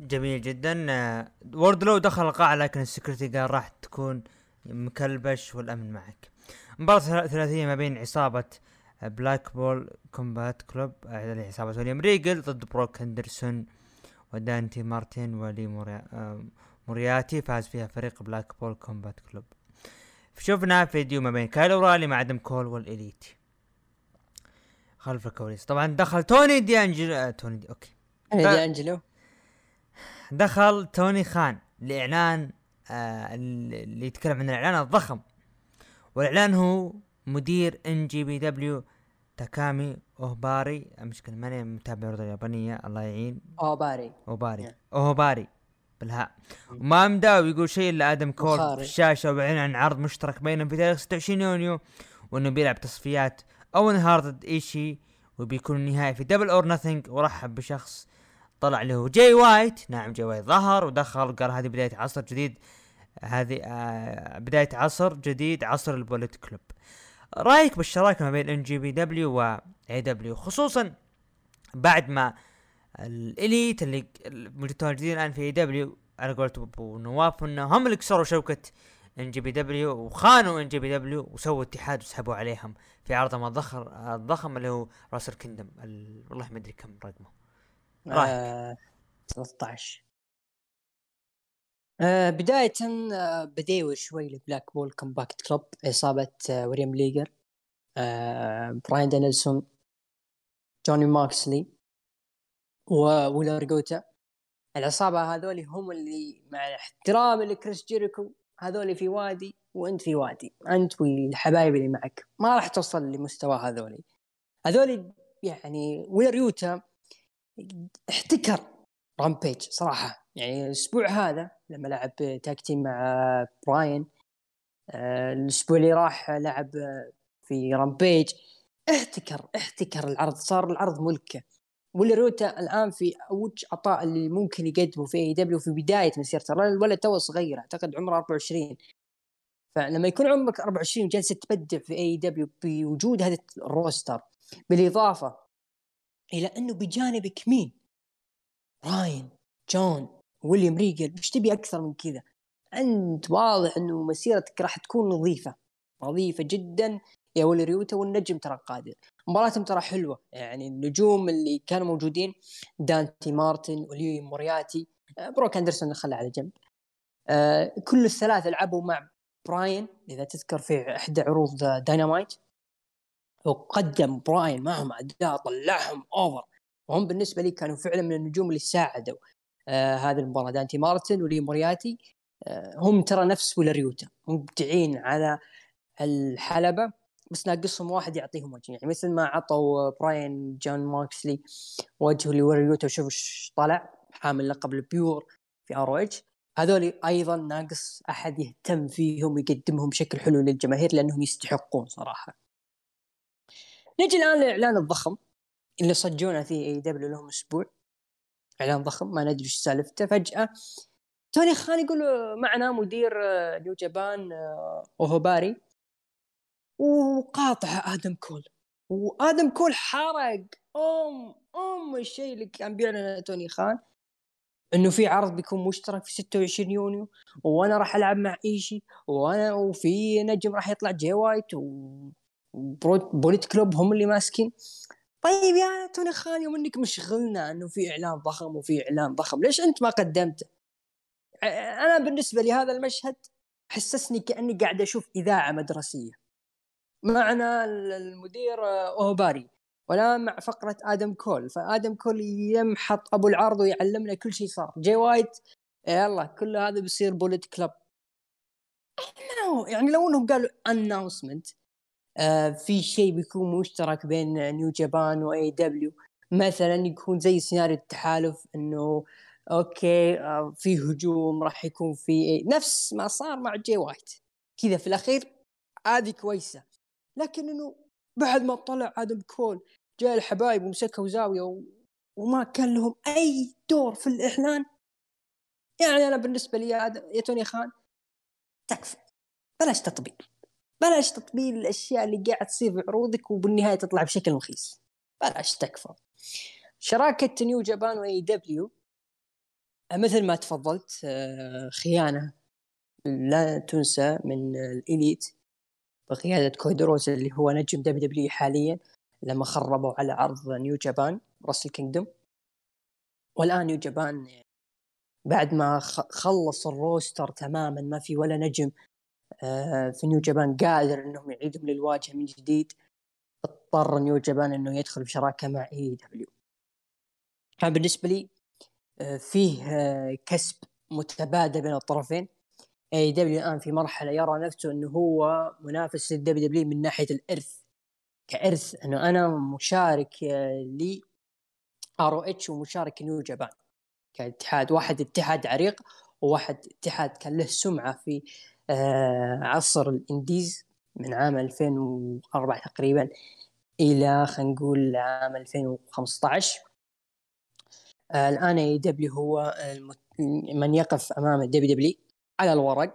جميل جدا. آه، ووردلو دخل القاعة لكن ال security قال راح تكون مكلبش والأمن معك. مباراة ثلا- ثلاثية ما بين عصابة Blackpool Combat Club آه، عصابة ويليام ريجل ضد بروك أندرسون ودانتي مارتن ولي موريا مورياتي فاز فيها فريق Blackpool Combat Club شفنا فيديو ما بين كايل أورايلي مع آدم كول وال Elite خلف الكواليس. طبعا دخل توني دي انجلو آه توني دي أوكي. دي انجلو دخل توني خان لإعلان آه اللي يتكلم عن الإعلان الضخم. والإعلان هو مدير ان جي بي دبليو تاكامي أوهباري. مشكلة ماني متابع الرياضة اليابانية الله يعين. أو باري أوهباري. نعم. أوهباري. بالهاء وما مداوي يقول شيء إلا آدم كول في. الشاشة وبيعلن عن عرض مشترك بينهم في تاريخ 26 يونيو وإنه بيلعب تصفيات أوين هارت ضد ايشي وبيكون النهائي في Double or Nothing ورحب بشخص طلع له جاي وايت نعم جاي وايت ظهر ودخل قال هذه بداية عصر جديد. هذه آه بداية عصر جديد عصر ال Bullet Club. رأيك بالشراكة ما بين ان جي بي دبليو و اي دبليو خصوصا بعد ما ال Elite اللي المتواجدين الآن في AEW على قولة أبو نواف إنه هم اللي كسروا شوكة NJPW وخانوا NJPW وسووا اتحاد وسحبوا عليهم في عرضهم الضخم الضخم اللي هو Wrestle Kingdom ال... والله ما أدري كم رقمه. رأيك. آه 13 آه بداية آه بديور شوي ل Blackpool Combat Club عصابة آه ويليام ريجل آه براين دانيلسون جون موكسلي وويلر يوتا العصابه هذول هم اللي مع احترامي لكريس جيريكو هذول في وادي وأنت في وادي أنت والحبايب اللي معك. ما راح توصل لمستوى هذول هذول يعني ويلر يوتا احتكر Rampage صراحة. يعني الأسبوع هذا لما لعب tag team مع براين آه، الأسبوع اللي راح لعب في Rampage احتكر احتكر العرض صار العرض ملكه وويلر يوتا الآن في اوج عطاء اللي ممكن يقدمه في AEW في بداية مسيرته الولد تو صغير أعتقد عمره 24 فلما يكون عمرك 24 وجالس تبدع في AEW بوجود هذا ال roster بالإضافة إلى أنه بجانبك مين؟ براين جون ويليام ريجل وش تبي أكثر من كذا؟ أنت واضح إنه مسيرتك راح تكون نظيفة نظيفة جدا. يا ويلر يوتا والنجم ترى قادر. مباراتهم ترى حلوة يعني النجوم اللي كانوا موجودين دانتي مارتن ولي مورياتي آه، بروك أندرسون خلى على جنب. آه كل الثلاثة لعبوا مع براين إذا تذكر في إحدى عروض داينامايت. وقدم براين معهم أداء طلعهم over. وهم بالنسبة لي كانوا فعلا من النجوم اللي ساعدوا آه هذه المباراة. دانتي مارتن ولي مورياتي آه هم ترى نفس ويلر يوتا. مبدعين على الحلبة بس ناقصهم واحد يعطيهم وجه. يعني مثل ما عطوا براين جون ماكسلي وجه لويلر يوتا وشوف إيش طلع. حامل لقب ال Pure في ROH. هذول أيضا ناقص أحد يهتم فيهم ويقدمهم بشكل حلو للجماهير لأنهم يستحقون صراحة. نجي الآن للاعلان الضخم. اللي صجونا فيه AEW لهم أسبوع اعلان ضخم ما ندري إيش سالفته. فجأة توني خان يقول معنا مدير New Japan أوهوباري وقاطع آدم كول. وآدم كول حرق. أم أم الشيء اللي كان بيعلن توني خان إنه في عرض بيكون مشترك في 26 يونيو وأنا راح ألعب مع إيشي وأنا وفي نجم راح يطلع جي وايت و Bullet Club هم اللي ماسكين. طيب يا توني خان يوم انك مشغلنا إنه في إعلان ضخم وفي إعلان ضخم ليش أنت ما قدمته؟ أنا بالنسبة لي هذا المشهد حسسني كأني قاعد أشوف إذاعة مدرسية. معنا المدير اوهباري ولا مع فقرة آدم كول. فآدم كول يمحط أبو العرض ويعلمنا كل شيء صار. جي وايت يلا كل هذا بيصير Bullet Club يعني لو إنهم قالوا announcement في شيء بيكون مشترك بين New Japan و AEW مثلا يكون زي سيناريو التحالف إنه أوكي آه في هجوم راح يكون في نفس ما صار مع جي وايت كذا في الأخير هذه كويسة. لكن إنه بعد ما طلع آدم كول جاء الحبايب ومسكوا زاويه و... وما كان لهم أي دور في الإعلان. يعني أنا بالنسبة لي يا, توني خان تكفى. بلاش تطبيل بلاش تطبيل الأشياء اللي قاعد تصير في عروضك وبالنهاية تطلع بشكل رخيص. بلاش تكفى. شراكة New Japan و AEW مثل ما تفضلت آه، خيانة. لا تنسى من ال Elite بقيادة كودي رودز اللي هو نجم WWE حاليا لما خربوا على عرض New Japan Wrestle Kingdom والآن New Japan بعد ما خلص ال roster تماما ما في ولا نجم في New Japan قادر إنهم يعيدهم للواجهة من جديد اضطر New Japan إنه يدخل بشراكة مع AEW كان بالنسبة لي آه، فيه آه، كسب متبادل بين الطرفين. AEW الآن في مرحلة يرى نفسه إنه هو منافس لل WWE من ناحية الإرث. كإرث إنه أنا مشارك ل ROH ومشارك New Japan. كاتحاد واحد اتحاد عريق وواحد اتحاد كان له سمعة في آه، عصر ال indies من عام 2004 تقريبا إلى خلينا نقول عام 2015 آه، الآن AEW هو من يقف أمام ال WWE على الورق.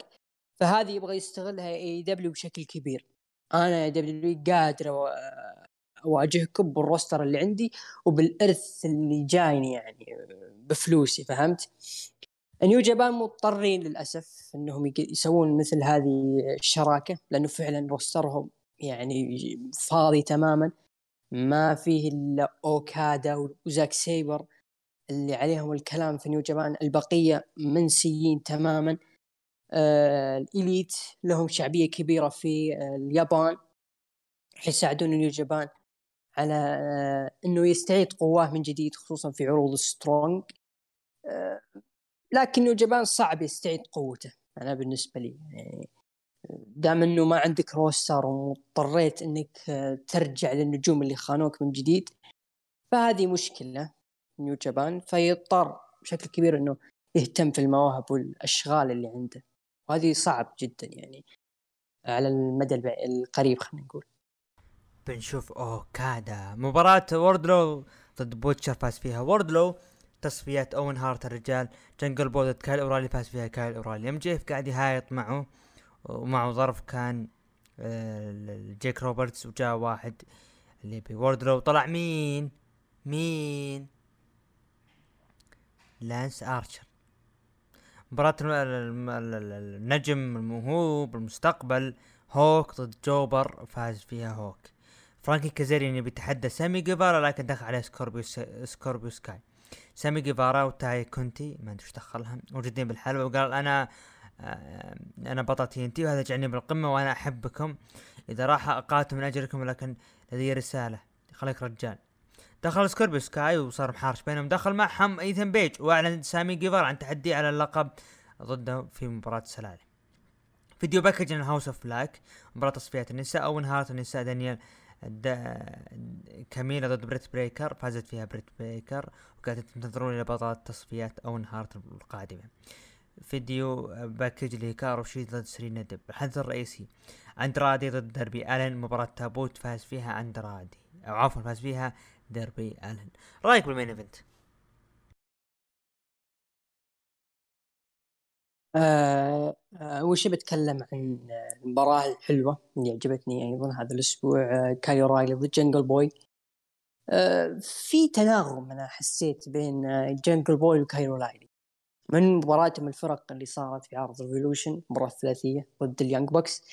فهذه يبغى يستغلها AEW بشكل كبير. أنا WWE قادر أواجهكم بال roster اللي عندي وبالإرث اللي جايني يعني بفلوسي فهمت؟ New Japan مضطرين للأسف إنهم يسوون مثل هذه الشراكة لأنه فعلا roster هم يعني فاضي تماما. ما فيه إلا أوكادا وزاك سيبر اللي عليهم الكلام في New Japan البقية منسيين تماما. آه ال Elite لهم شعبية كبيرة في آه اليابان. يساعدون New Japan على آه، إنه يستعيد قواه من جديد خصوصا في عروض Strong. لكن New Japan صعب يستعيد قوته. أنا بالنسبة لي يعني دام إنه ما عندك roster واضطريت إنك ترجع للنجوم اللي خانوك من جديد فهذه مشكلة New Japan. فيضطر بشكل كبير إنه يهتم في المواهب والأشغال اللي عنده. وهذه صعب جدا يعني على المدى القريب خلينا نقول. بنشوف أوكادا. مباراة ووردلو ضد بوتشر فاز فيها ووردلو تصفيات أوين هارت الرجال. جنجل بوي ضد كايل أورايلي فاز فيها كايل أورايلي. MJF قاعد يهايط معه ومعه ظرف كان آه، جيك روبرتس وجاء واحد اللي بوردلو طلع مين؟ مين؟ لانس آرشر. مباراة النجم الموهوب المستقبل هوك ضد jobber فاز فيها هوك. فرانكي كازاريان يبي يتحدى سامي جيفارا لكن دخل عليه سكوربيوس سكوربيوس سكاي. سامي جيفارا وتاي كونتي ما أدري إيش دخلهم. موجودين بالحلبة. وقال أنا آه، أنا بطل TNT وهذا جعلني بالقمة وأنا أحبكم. إذا راح أقاتل من أجلكم لكن لدي رسالة. خليك رجال. دخل سكوربيو سكاي وصار محارش بينهم. دخل معهم إيثن بيج وأعلن سامي جيفارا عن تحدي على اللقب ضده في مباراة سلالم. video package من House of Black مباراة تصفيات النساء أوين هارت النساء دانيال كاميلا ضد بريت بريكر فازت فيها بريت بريكر وقاعدة تنتظرون إلى بطلة تصفيات أوين هارت القادمة. video package لهيكارو شيدا ضد سرينا ديب. الحدث الرئيسي أندرادي ضد دربي ألن. مباراة تابوت فاز فيها أندرادي أو عفوا فاز فيها ديربي ألن. رأيك بال main event؟ آه، آه، اول شيء بتكلم عن المباراة الحلوة اللي عجبتني أيضا هذا الأسبوع آه، كايلو رايلي ضد جنجل بوي في تناغم أنا حسيت بين جنجل بوي وكايلو رايلي من مباراتهم الفرق اللي صارت في عرض Revolution مباراة ثلاثيه ضد ال Young Bucks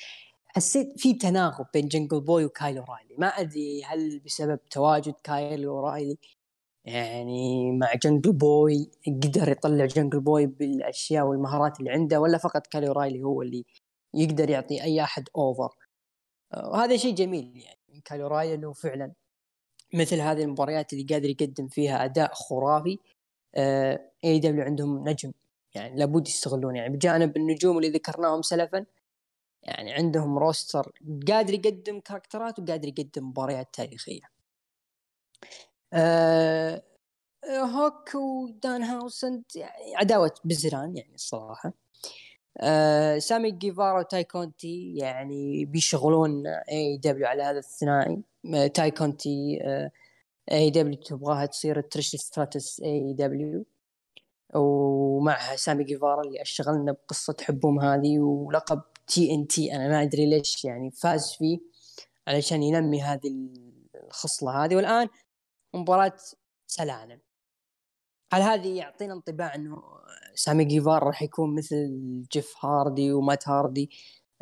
حسيت في تناغم بين جنجل بوي وكايلو رايلي ما أدري هل بسبب تواجد كايلو رايلي يعني مع جنجل بوي قدر يطلع جنجل بوي بالأشياء والمهارات اللي عنده ولا فقط كايلو رايلي هو اللي يقدر يعطي أي أحد over وهذا شيء جميل يعني كايلو رايلي فعلا مثل هذه المباريات اللي قادر يقدم فيها أداء خرافي AEW عندهم نجم يعني لابد يستغلون يعني بجانب النجوم اللي ذكرناهم سلفا يعني عندهم roster قادر يقدم كاركترات وقادر يقدم مباريات تاريخية. آه هوك ودانهاوزن يعني عداوة بزران يعني الصراحة. آه سامي جيفارا وتاي كونتي يعني بيشغلون AEW على هذا الثنائي. آه تاي كونتي آه AEW تبغاها تصير تريش ستراتس AEW ومعها سامي جيفارا اللي اشتغلنا بقصة حبهم هذه ولقب TNT أنا ما أدري ليش يعني فاز فيه علشان ينمي هذه الخصلة هذه. والآن مباراة سلالم هل هذه يعطينا انطباع إنه سامي جيفارا راح يكون مثل جيف هاردي ومات هاردي؟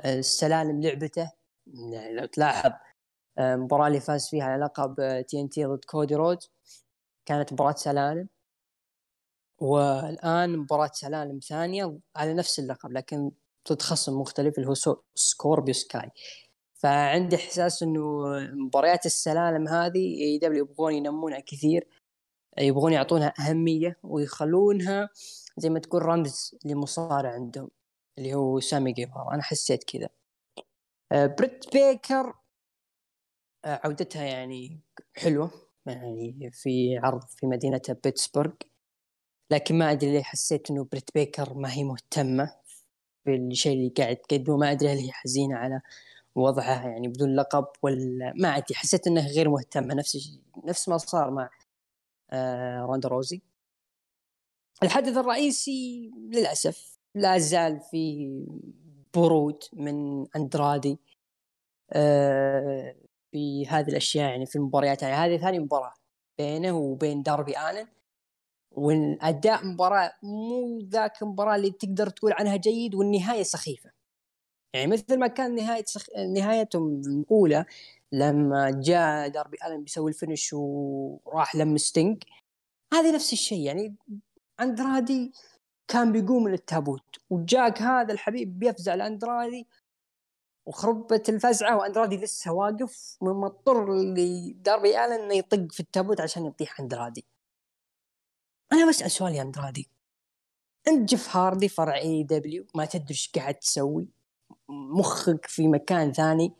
السلالم لعبته؟ لو تلاحظ المباراة اللي فاز فيها على لقب TNT ضد كودي رودز كانت مباراة سلالم والآن مباراة سلالم ثانية على نفس اللقب لكن ضد خصم مختلف اللي هو سكوربيو سكاي. فعندي إحساس إنه مباريات السلالم هذه AEW يبغون ينمونها كثير يبغون يعطونها أهمية ويخلونها زي ما تقول رمز لمصارع عندهم اللي هو سامي جيفارا أنا حسيت كذا. آه، بريت بيكر آه، عودتها يعني حلوة يعني في عرض في مدينه بيتسبرغ. لكن ما أدري ليه حسيت إنه بريت بيكر ما هي مهتمة بالشيء اللي قاعد تقدمه. ما أدري هل هي حزينة على وضعها يعني بدون لقب ولا ما ادري حسيت انها غير مهتمه نفس نفس ما صار مع آه روندا روزي. الحدث الرئيسي للأسف لا زال في برود من أندرادي آه في هذه الأشياء يعني في المباريات. يعني هذه ثاني مباراة بينه وبين داربي الن والأداء مباراة مو ذاك المباراه اللي تقدر تقول عنها جيد والنهاية سخيفة. يعني مثل ما كان نهاية سخ... نهايتهم الأولى لما جاء داربي الن بيسوي ال finish وراح لم ستينج هذه نفس الشيء. يعني أندرادي كان بيقوم للتابوت وجاك هذا الحبيب بيفزع لأندرادي وخربت الفزعة وأندرادي لسه واقف مضطر لداربي الن إنه يطق في التابوت عشان يطيح أندرادي. أنا بسال سؤال يا أندرادي. أنت جيف هاردي فرع AEW ما تدري إيش قاعد تسوي؟ مخك في مكان ثاني.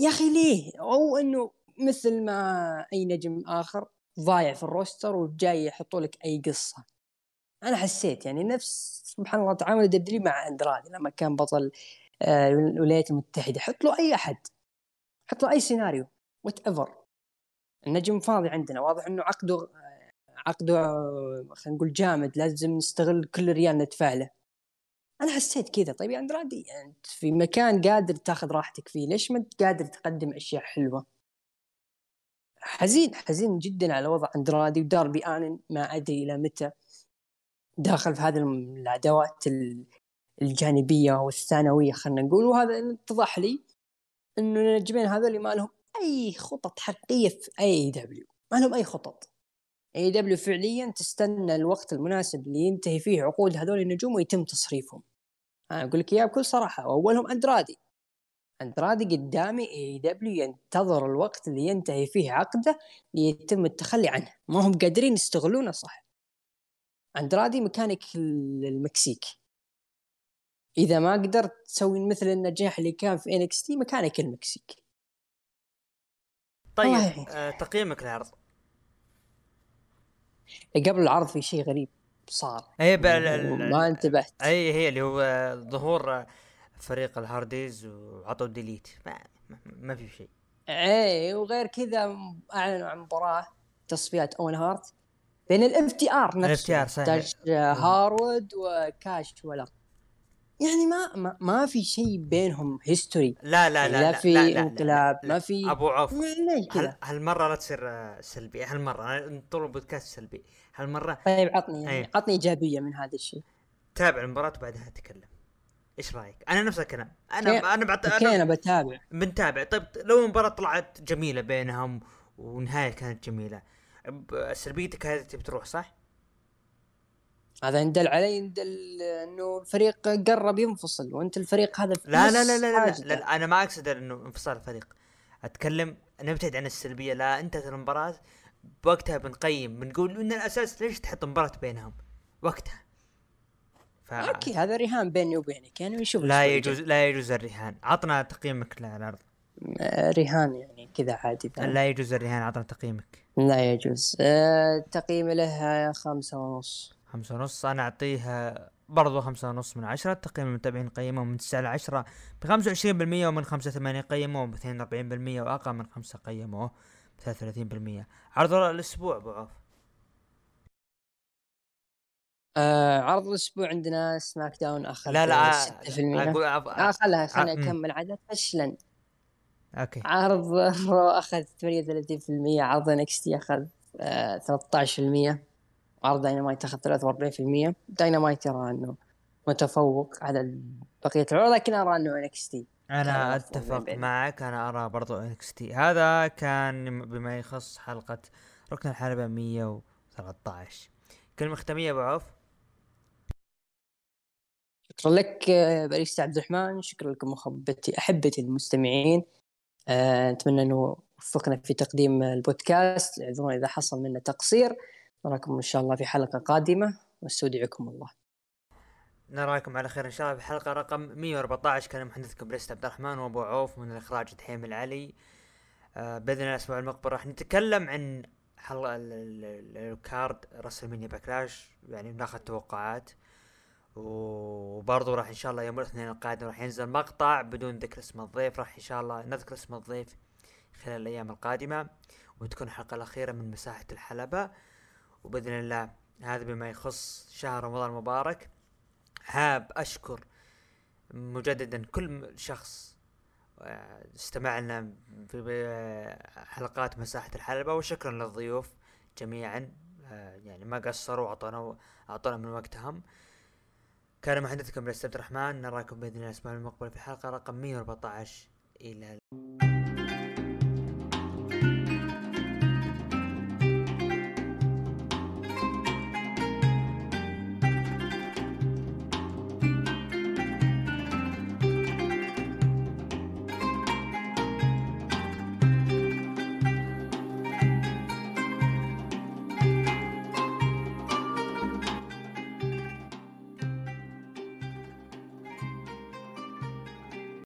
يا أخي ليه؟ أو إنه مثل ما أي نجم آخر ضايع في ال roster وجاي يحطوا لك أي قصة. أنا حسيت يعني نفس سبحان الله تعامل WWE مع اندرادي لما كان بطل آه، الولايات المتحدة. حط له أي أحد. حط له أي سيناريو. whatever النجم فاضي عندنا. واضح إنه عقده عقده خلينا نقول جامد. لازم نستغل كل ريال ندفع له. أنا حسيت كذا. طيب يا اندرادي انت في مكان قادر تاخذ راحتك فيه ليش ما انت قادر تقدم أشياء حلوة؟ حزين حزين جدا على وضع اندرادي وداربي الن ما أدري إلى متى داخل في هذه العداوات الجانبية والثانوية خلينا نقول. وهذا اتضح لي إنه النجمين هذول ما لهم أي خطط حقيقية في AEW ما لهم أي خطط. AEW فعليا تستنى الوقت المناسب اللي ينتهي فيه عقود هذول النجوم ويتم تصريفهم. أنا أقول لك إياها بكل صراحة. واولهم أندرادي. أندرادي قدامي AEW ينتظر الوقت اللي ينتهي فيه عقده ليتم التخلي عنه. ما هم قادرين يستغلونه صح. أندرادي ميكانيك المكسيك. إذا ما قدرت تسوي مثل النجاح اللي كان في NXT ميكانيك المكسيك. طيب آه تقييمك للعرض. قبل العرض في شيء غريب. صار. اي ما انتبهت. اي هي اللي هو ظهور فريق الهارديز وعطوا delete ما, ما في شيء. اي وغير كذا أعلنوا عن مباراة تصفيات أوين هارت بين ال FTR نفسه. ال FTR صحيح. هاروود وكاش ولا يعني ما ما, ما في شيء بينهم history لا لا لا لا في انقلاب ما في أبو عوف هل هالمرة لا تصير سلبي هالمرة أنا طول البودكاست سلبي هالمرة طيب عطني يعني عطني إيجابية من هذا الشيء. تابع المباراة وبعدها تكلم إيش رأيك؟ أنا نفس الكلام. أنا. أنا بعت أنا, أنا بتابع. بنتابع. طيب لو المباراة طلعت جميلة بينهم ونهاية كانت جميلة سلبيتك هذه تبي تروح صح؟ هذا يندل علي يندل إنه الفريق قرب ينفصل وأنت الفريق هذا لا لا لا لا, لا, لا, لا أنا ما أقصد إنه انفصال الفريق. أتكلم نبتعد عن السلبية لا انتهت المباراة بوقتها بنقيم بنقول إن الأساس ليش تحط مباراة بينهم؟ وقتها. ف... أوكي هذا رهان بيني وبينك يعني نشوف لا يجوز لا يجوز الرهان عطنا تقييمك للعرض رهان يعني كذا عادي لا يجوز الرهان عطنا تقييمك. لا يجوز. أه تقييمي له خمسة ونص. خمسة ونص. أنا أعطيها برضو خمسة ونص من عشرة. تقييم المتابعين قيموا من تسعة لعشرة بخمسة وعشرين بالمية ومن خمسة ثمانية قيموا باثنين وأربعين بالمية وأقل من خمسة قيموا بثلاثة وثلاثين بالمية. عرض الأسبوع أبو عوف. آه عرض الأسبوع عندنا SmackDown أخذ لا لا ستة في المية. أقول آه خلها خلنا أكمل عدد. فشلة okay. عرض <laughs> Raw أخذ 38% عرض NXT أخذ آه 13% عرض داينامايت أخذ 43% داينامايت يرى إنه متفوق على بقية العروض لكن أرى إنه NXT. أنا أتفق معك أنا أرى برضو NXT. هذا كان بما يخص حلقة ركن الحلبة 113 كلمة ختامية أبو عوف. شكرا لك باريس عبد الرحمن. شكرا لكم محبتي أحبتي المستمعين. أه نتمنى إنه وفقنا في تقديم البودكاست. اعذرونا إذا حصل منا تقصير. نراكم إن شاء الله في حلقة قادمة. واستودعكم الله. نراكم على خير إن شاء الله في حلقة. رقم 114 كان محدثكم بريست عبد الرحمن وأبو عوف من الإخراج دحيم العلي. آه بإذن الله الأسبوع المقبل راح نتكلم عن الكارد رسلمينيا باكلاش يعني ناخذ توقعات. وبرضه راح إن شاء الله يوم الاثنين القادم راح ينزل مقطع بدون ذكر اسم الضيف. راح إن شاء الله نذكر اسم الضيف خلال الأيام القادمة وتكون الحلقة الأخيرة من مساحة الحلبة. وبإذن الله هذا بما يخص شهر رمضان المبارك. حاب أشكر مجددا كل شخص آه، استمع لنا في حلقات مساحة الحلبة وشكرا للضيوف جميعا. آه، يعني ما قصروا واعطونا أعطونا من وقتهم. كان محدثكم عبد الرحمن. نراكم بإذن الله الأسبوع المقبل في حلقة رقم 114 إلى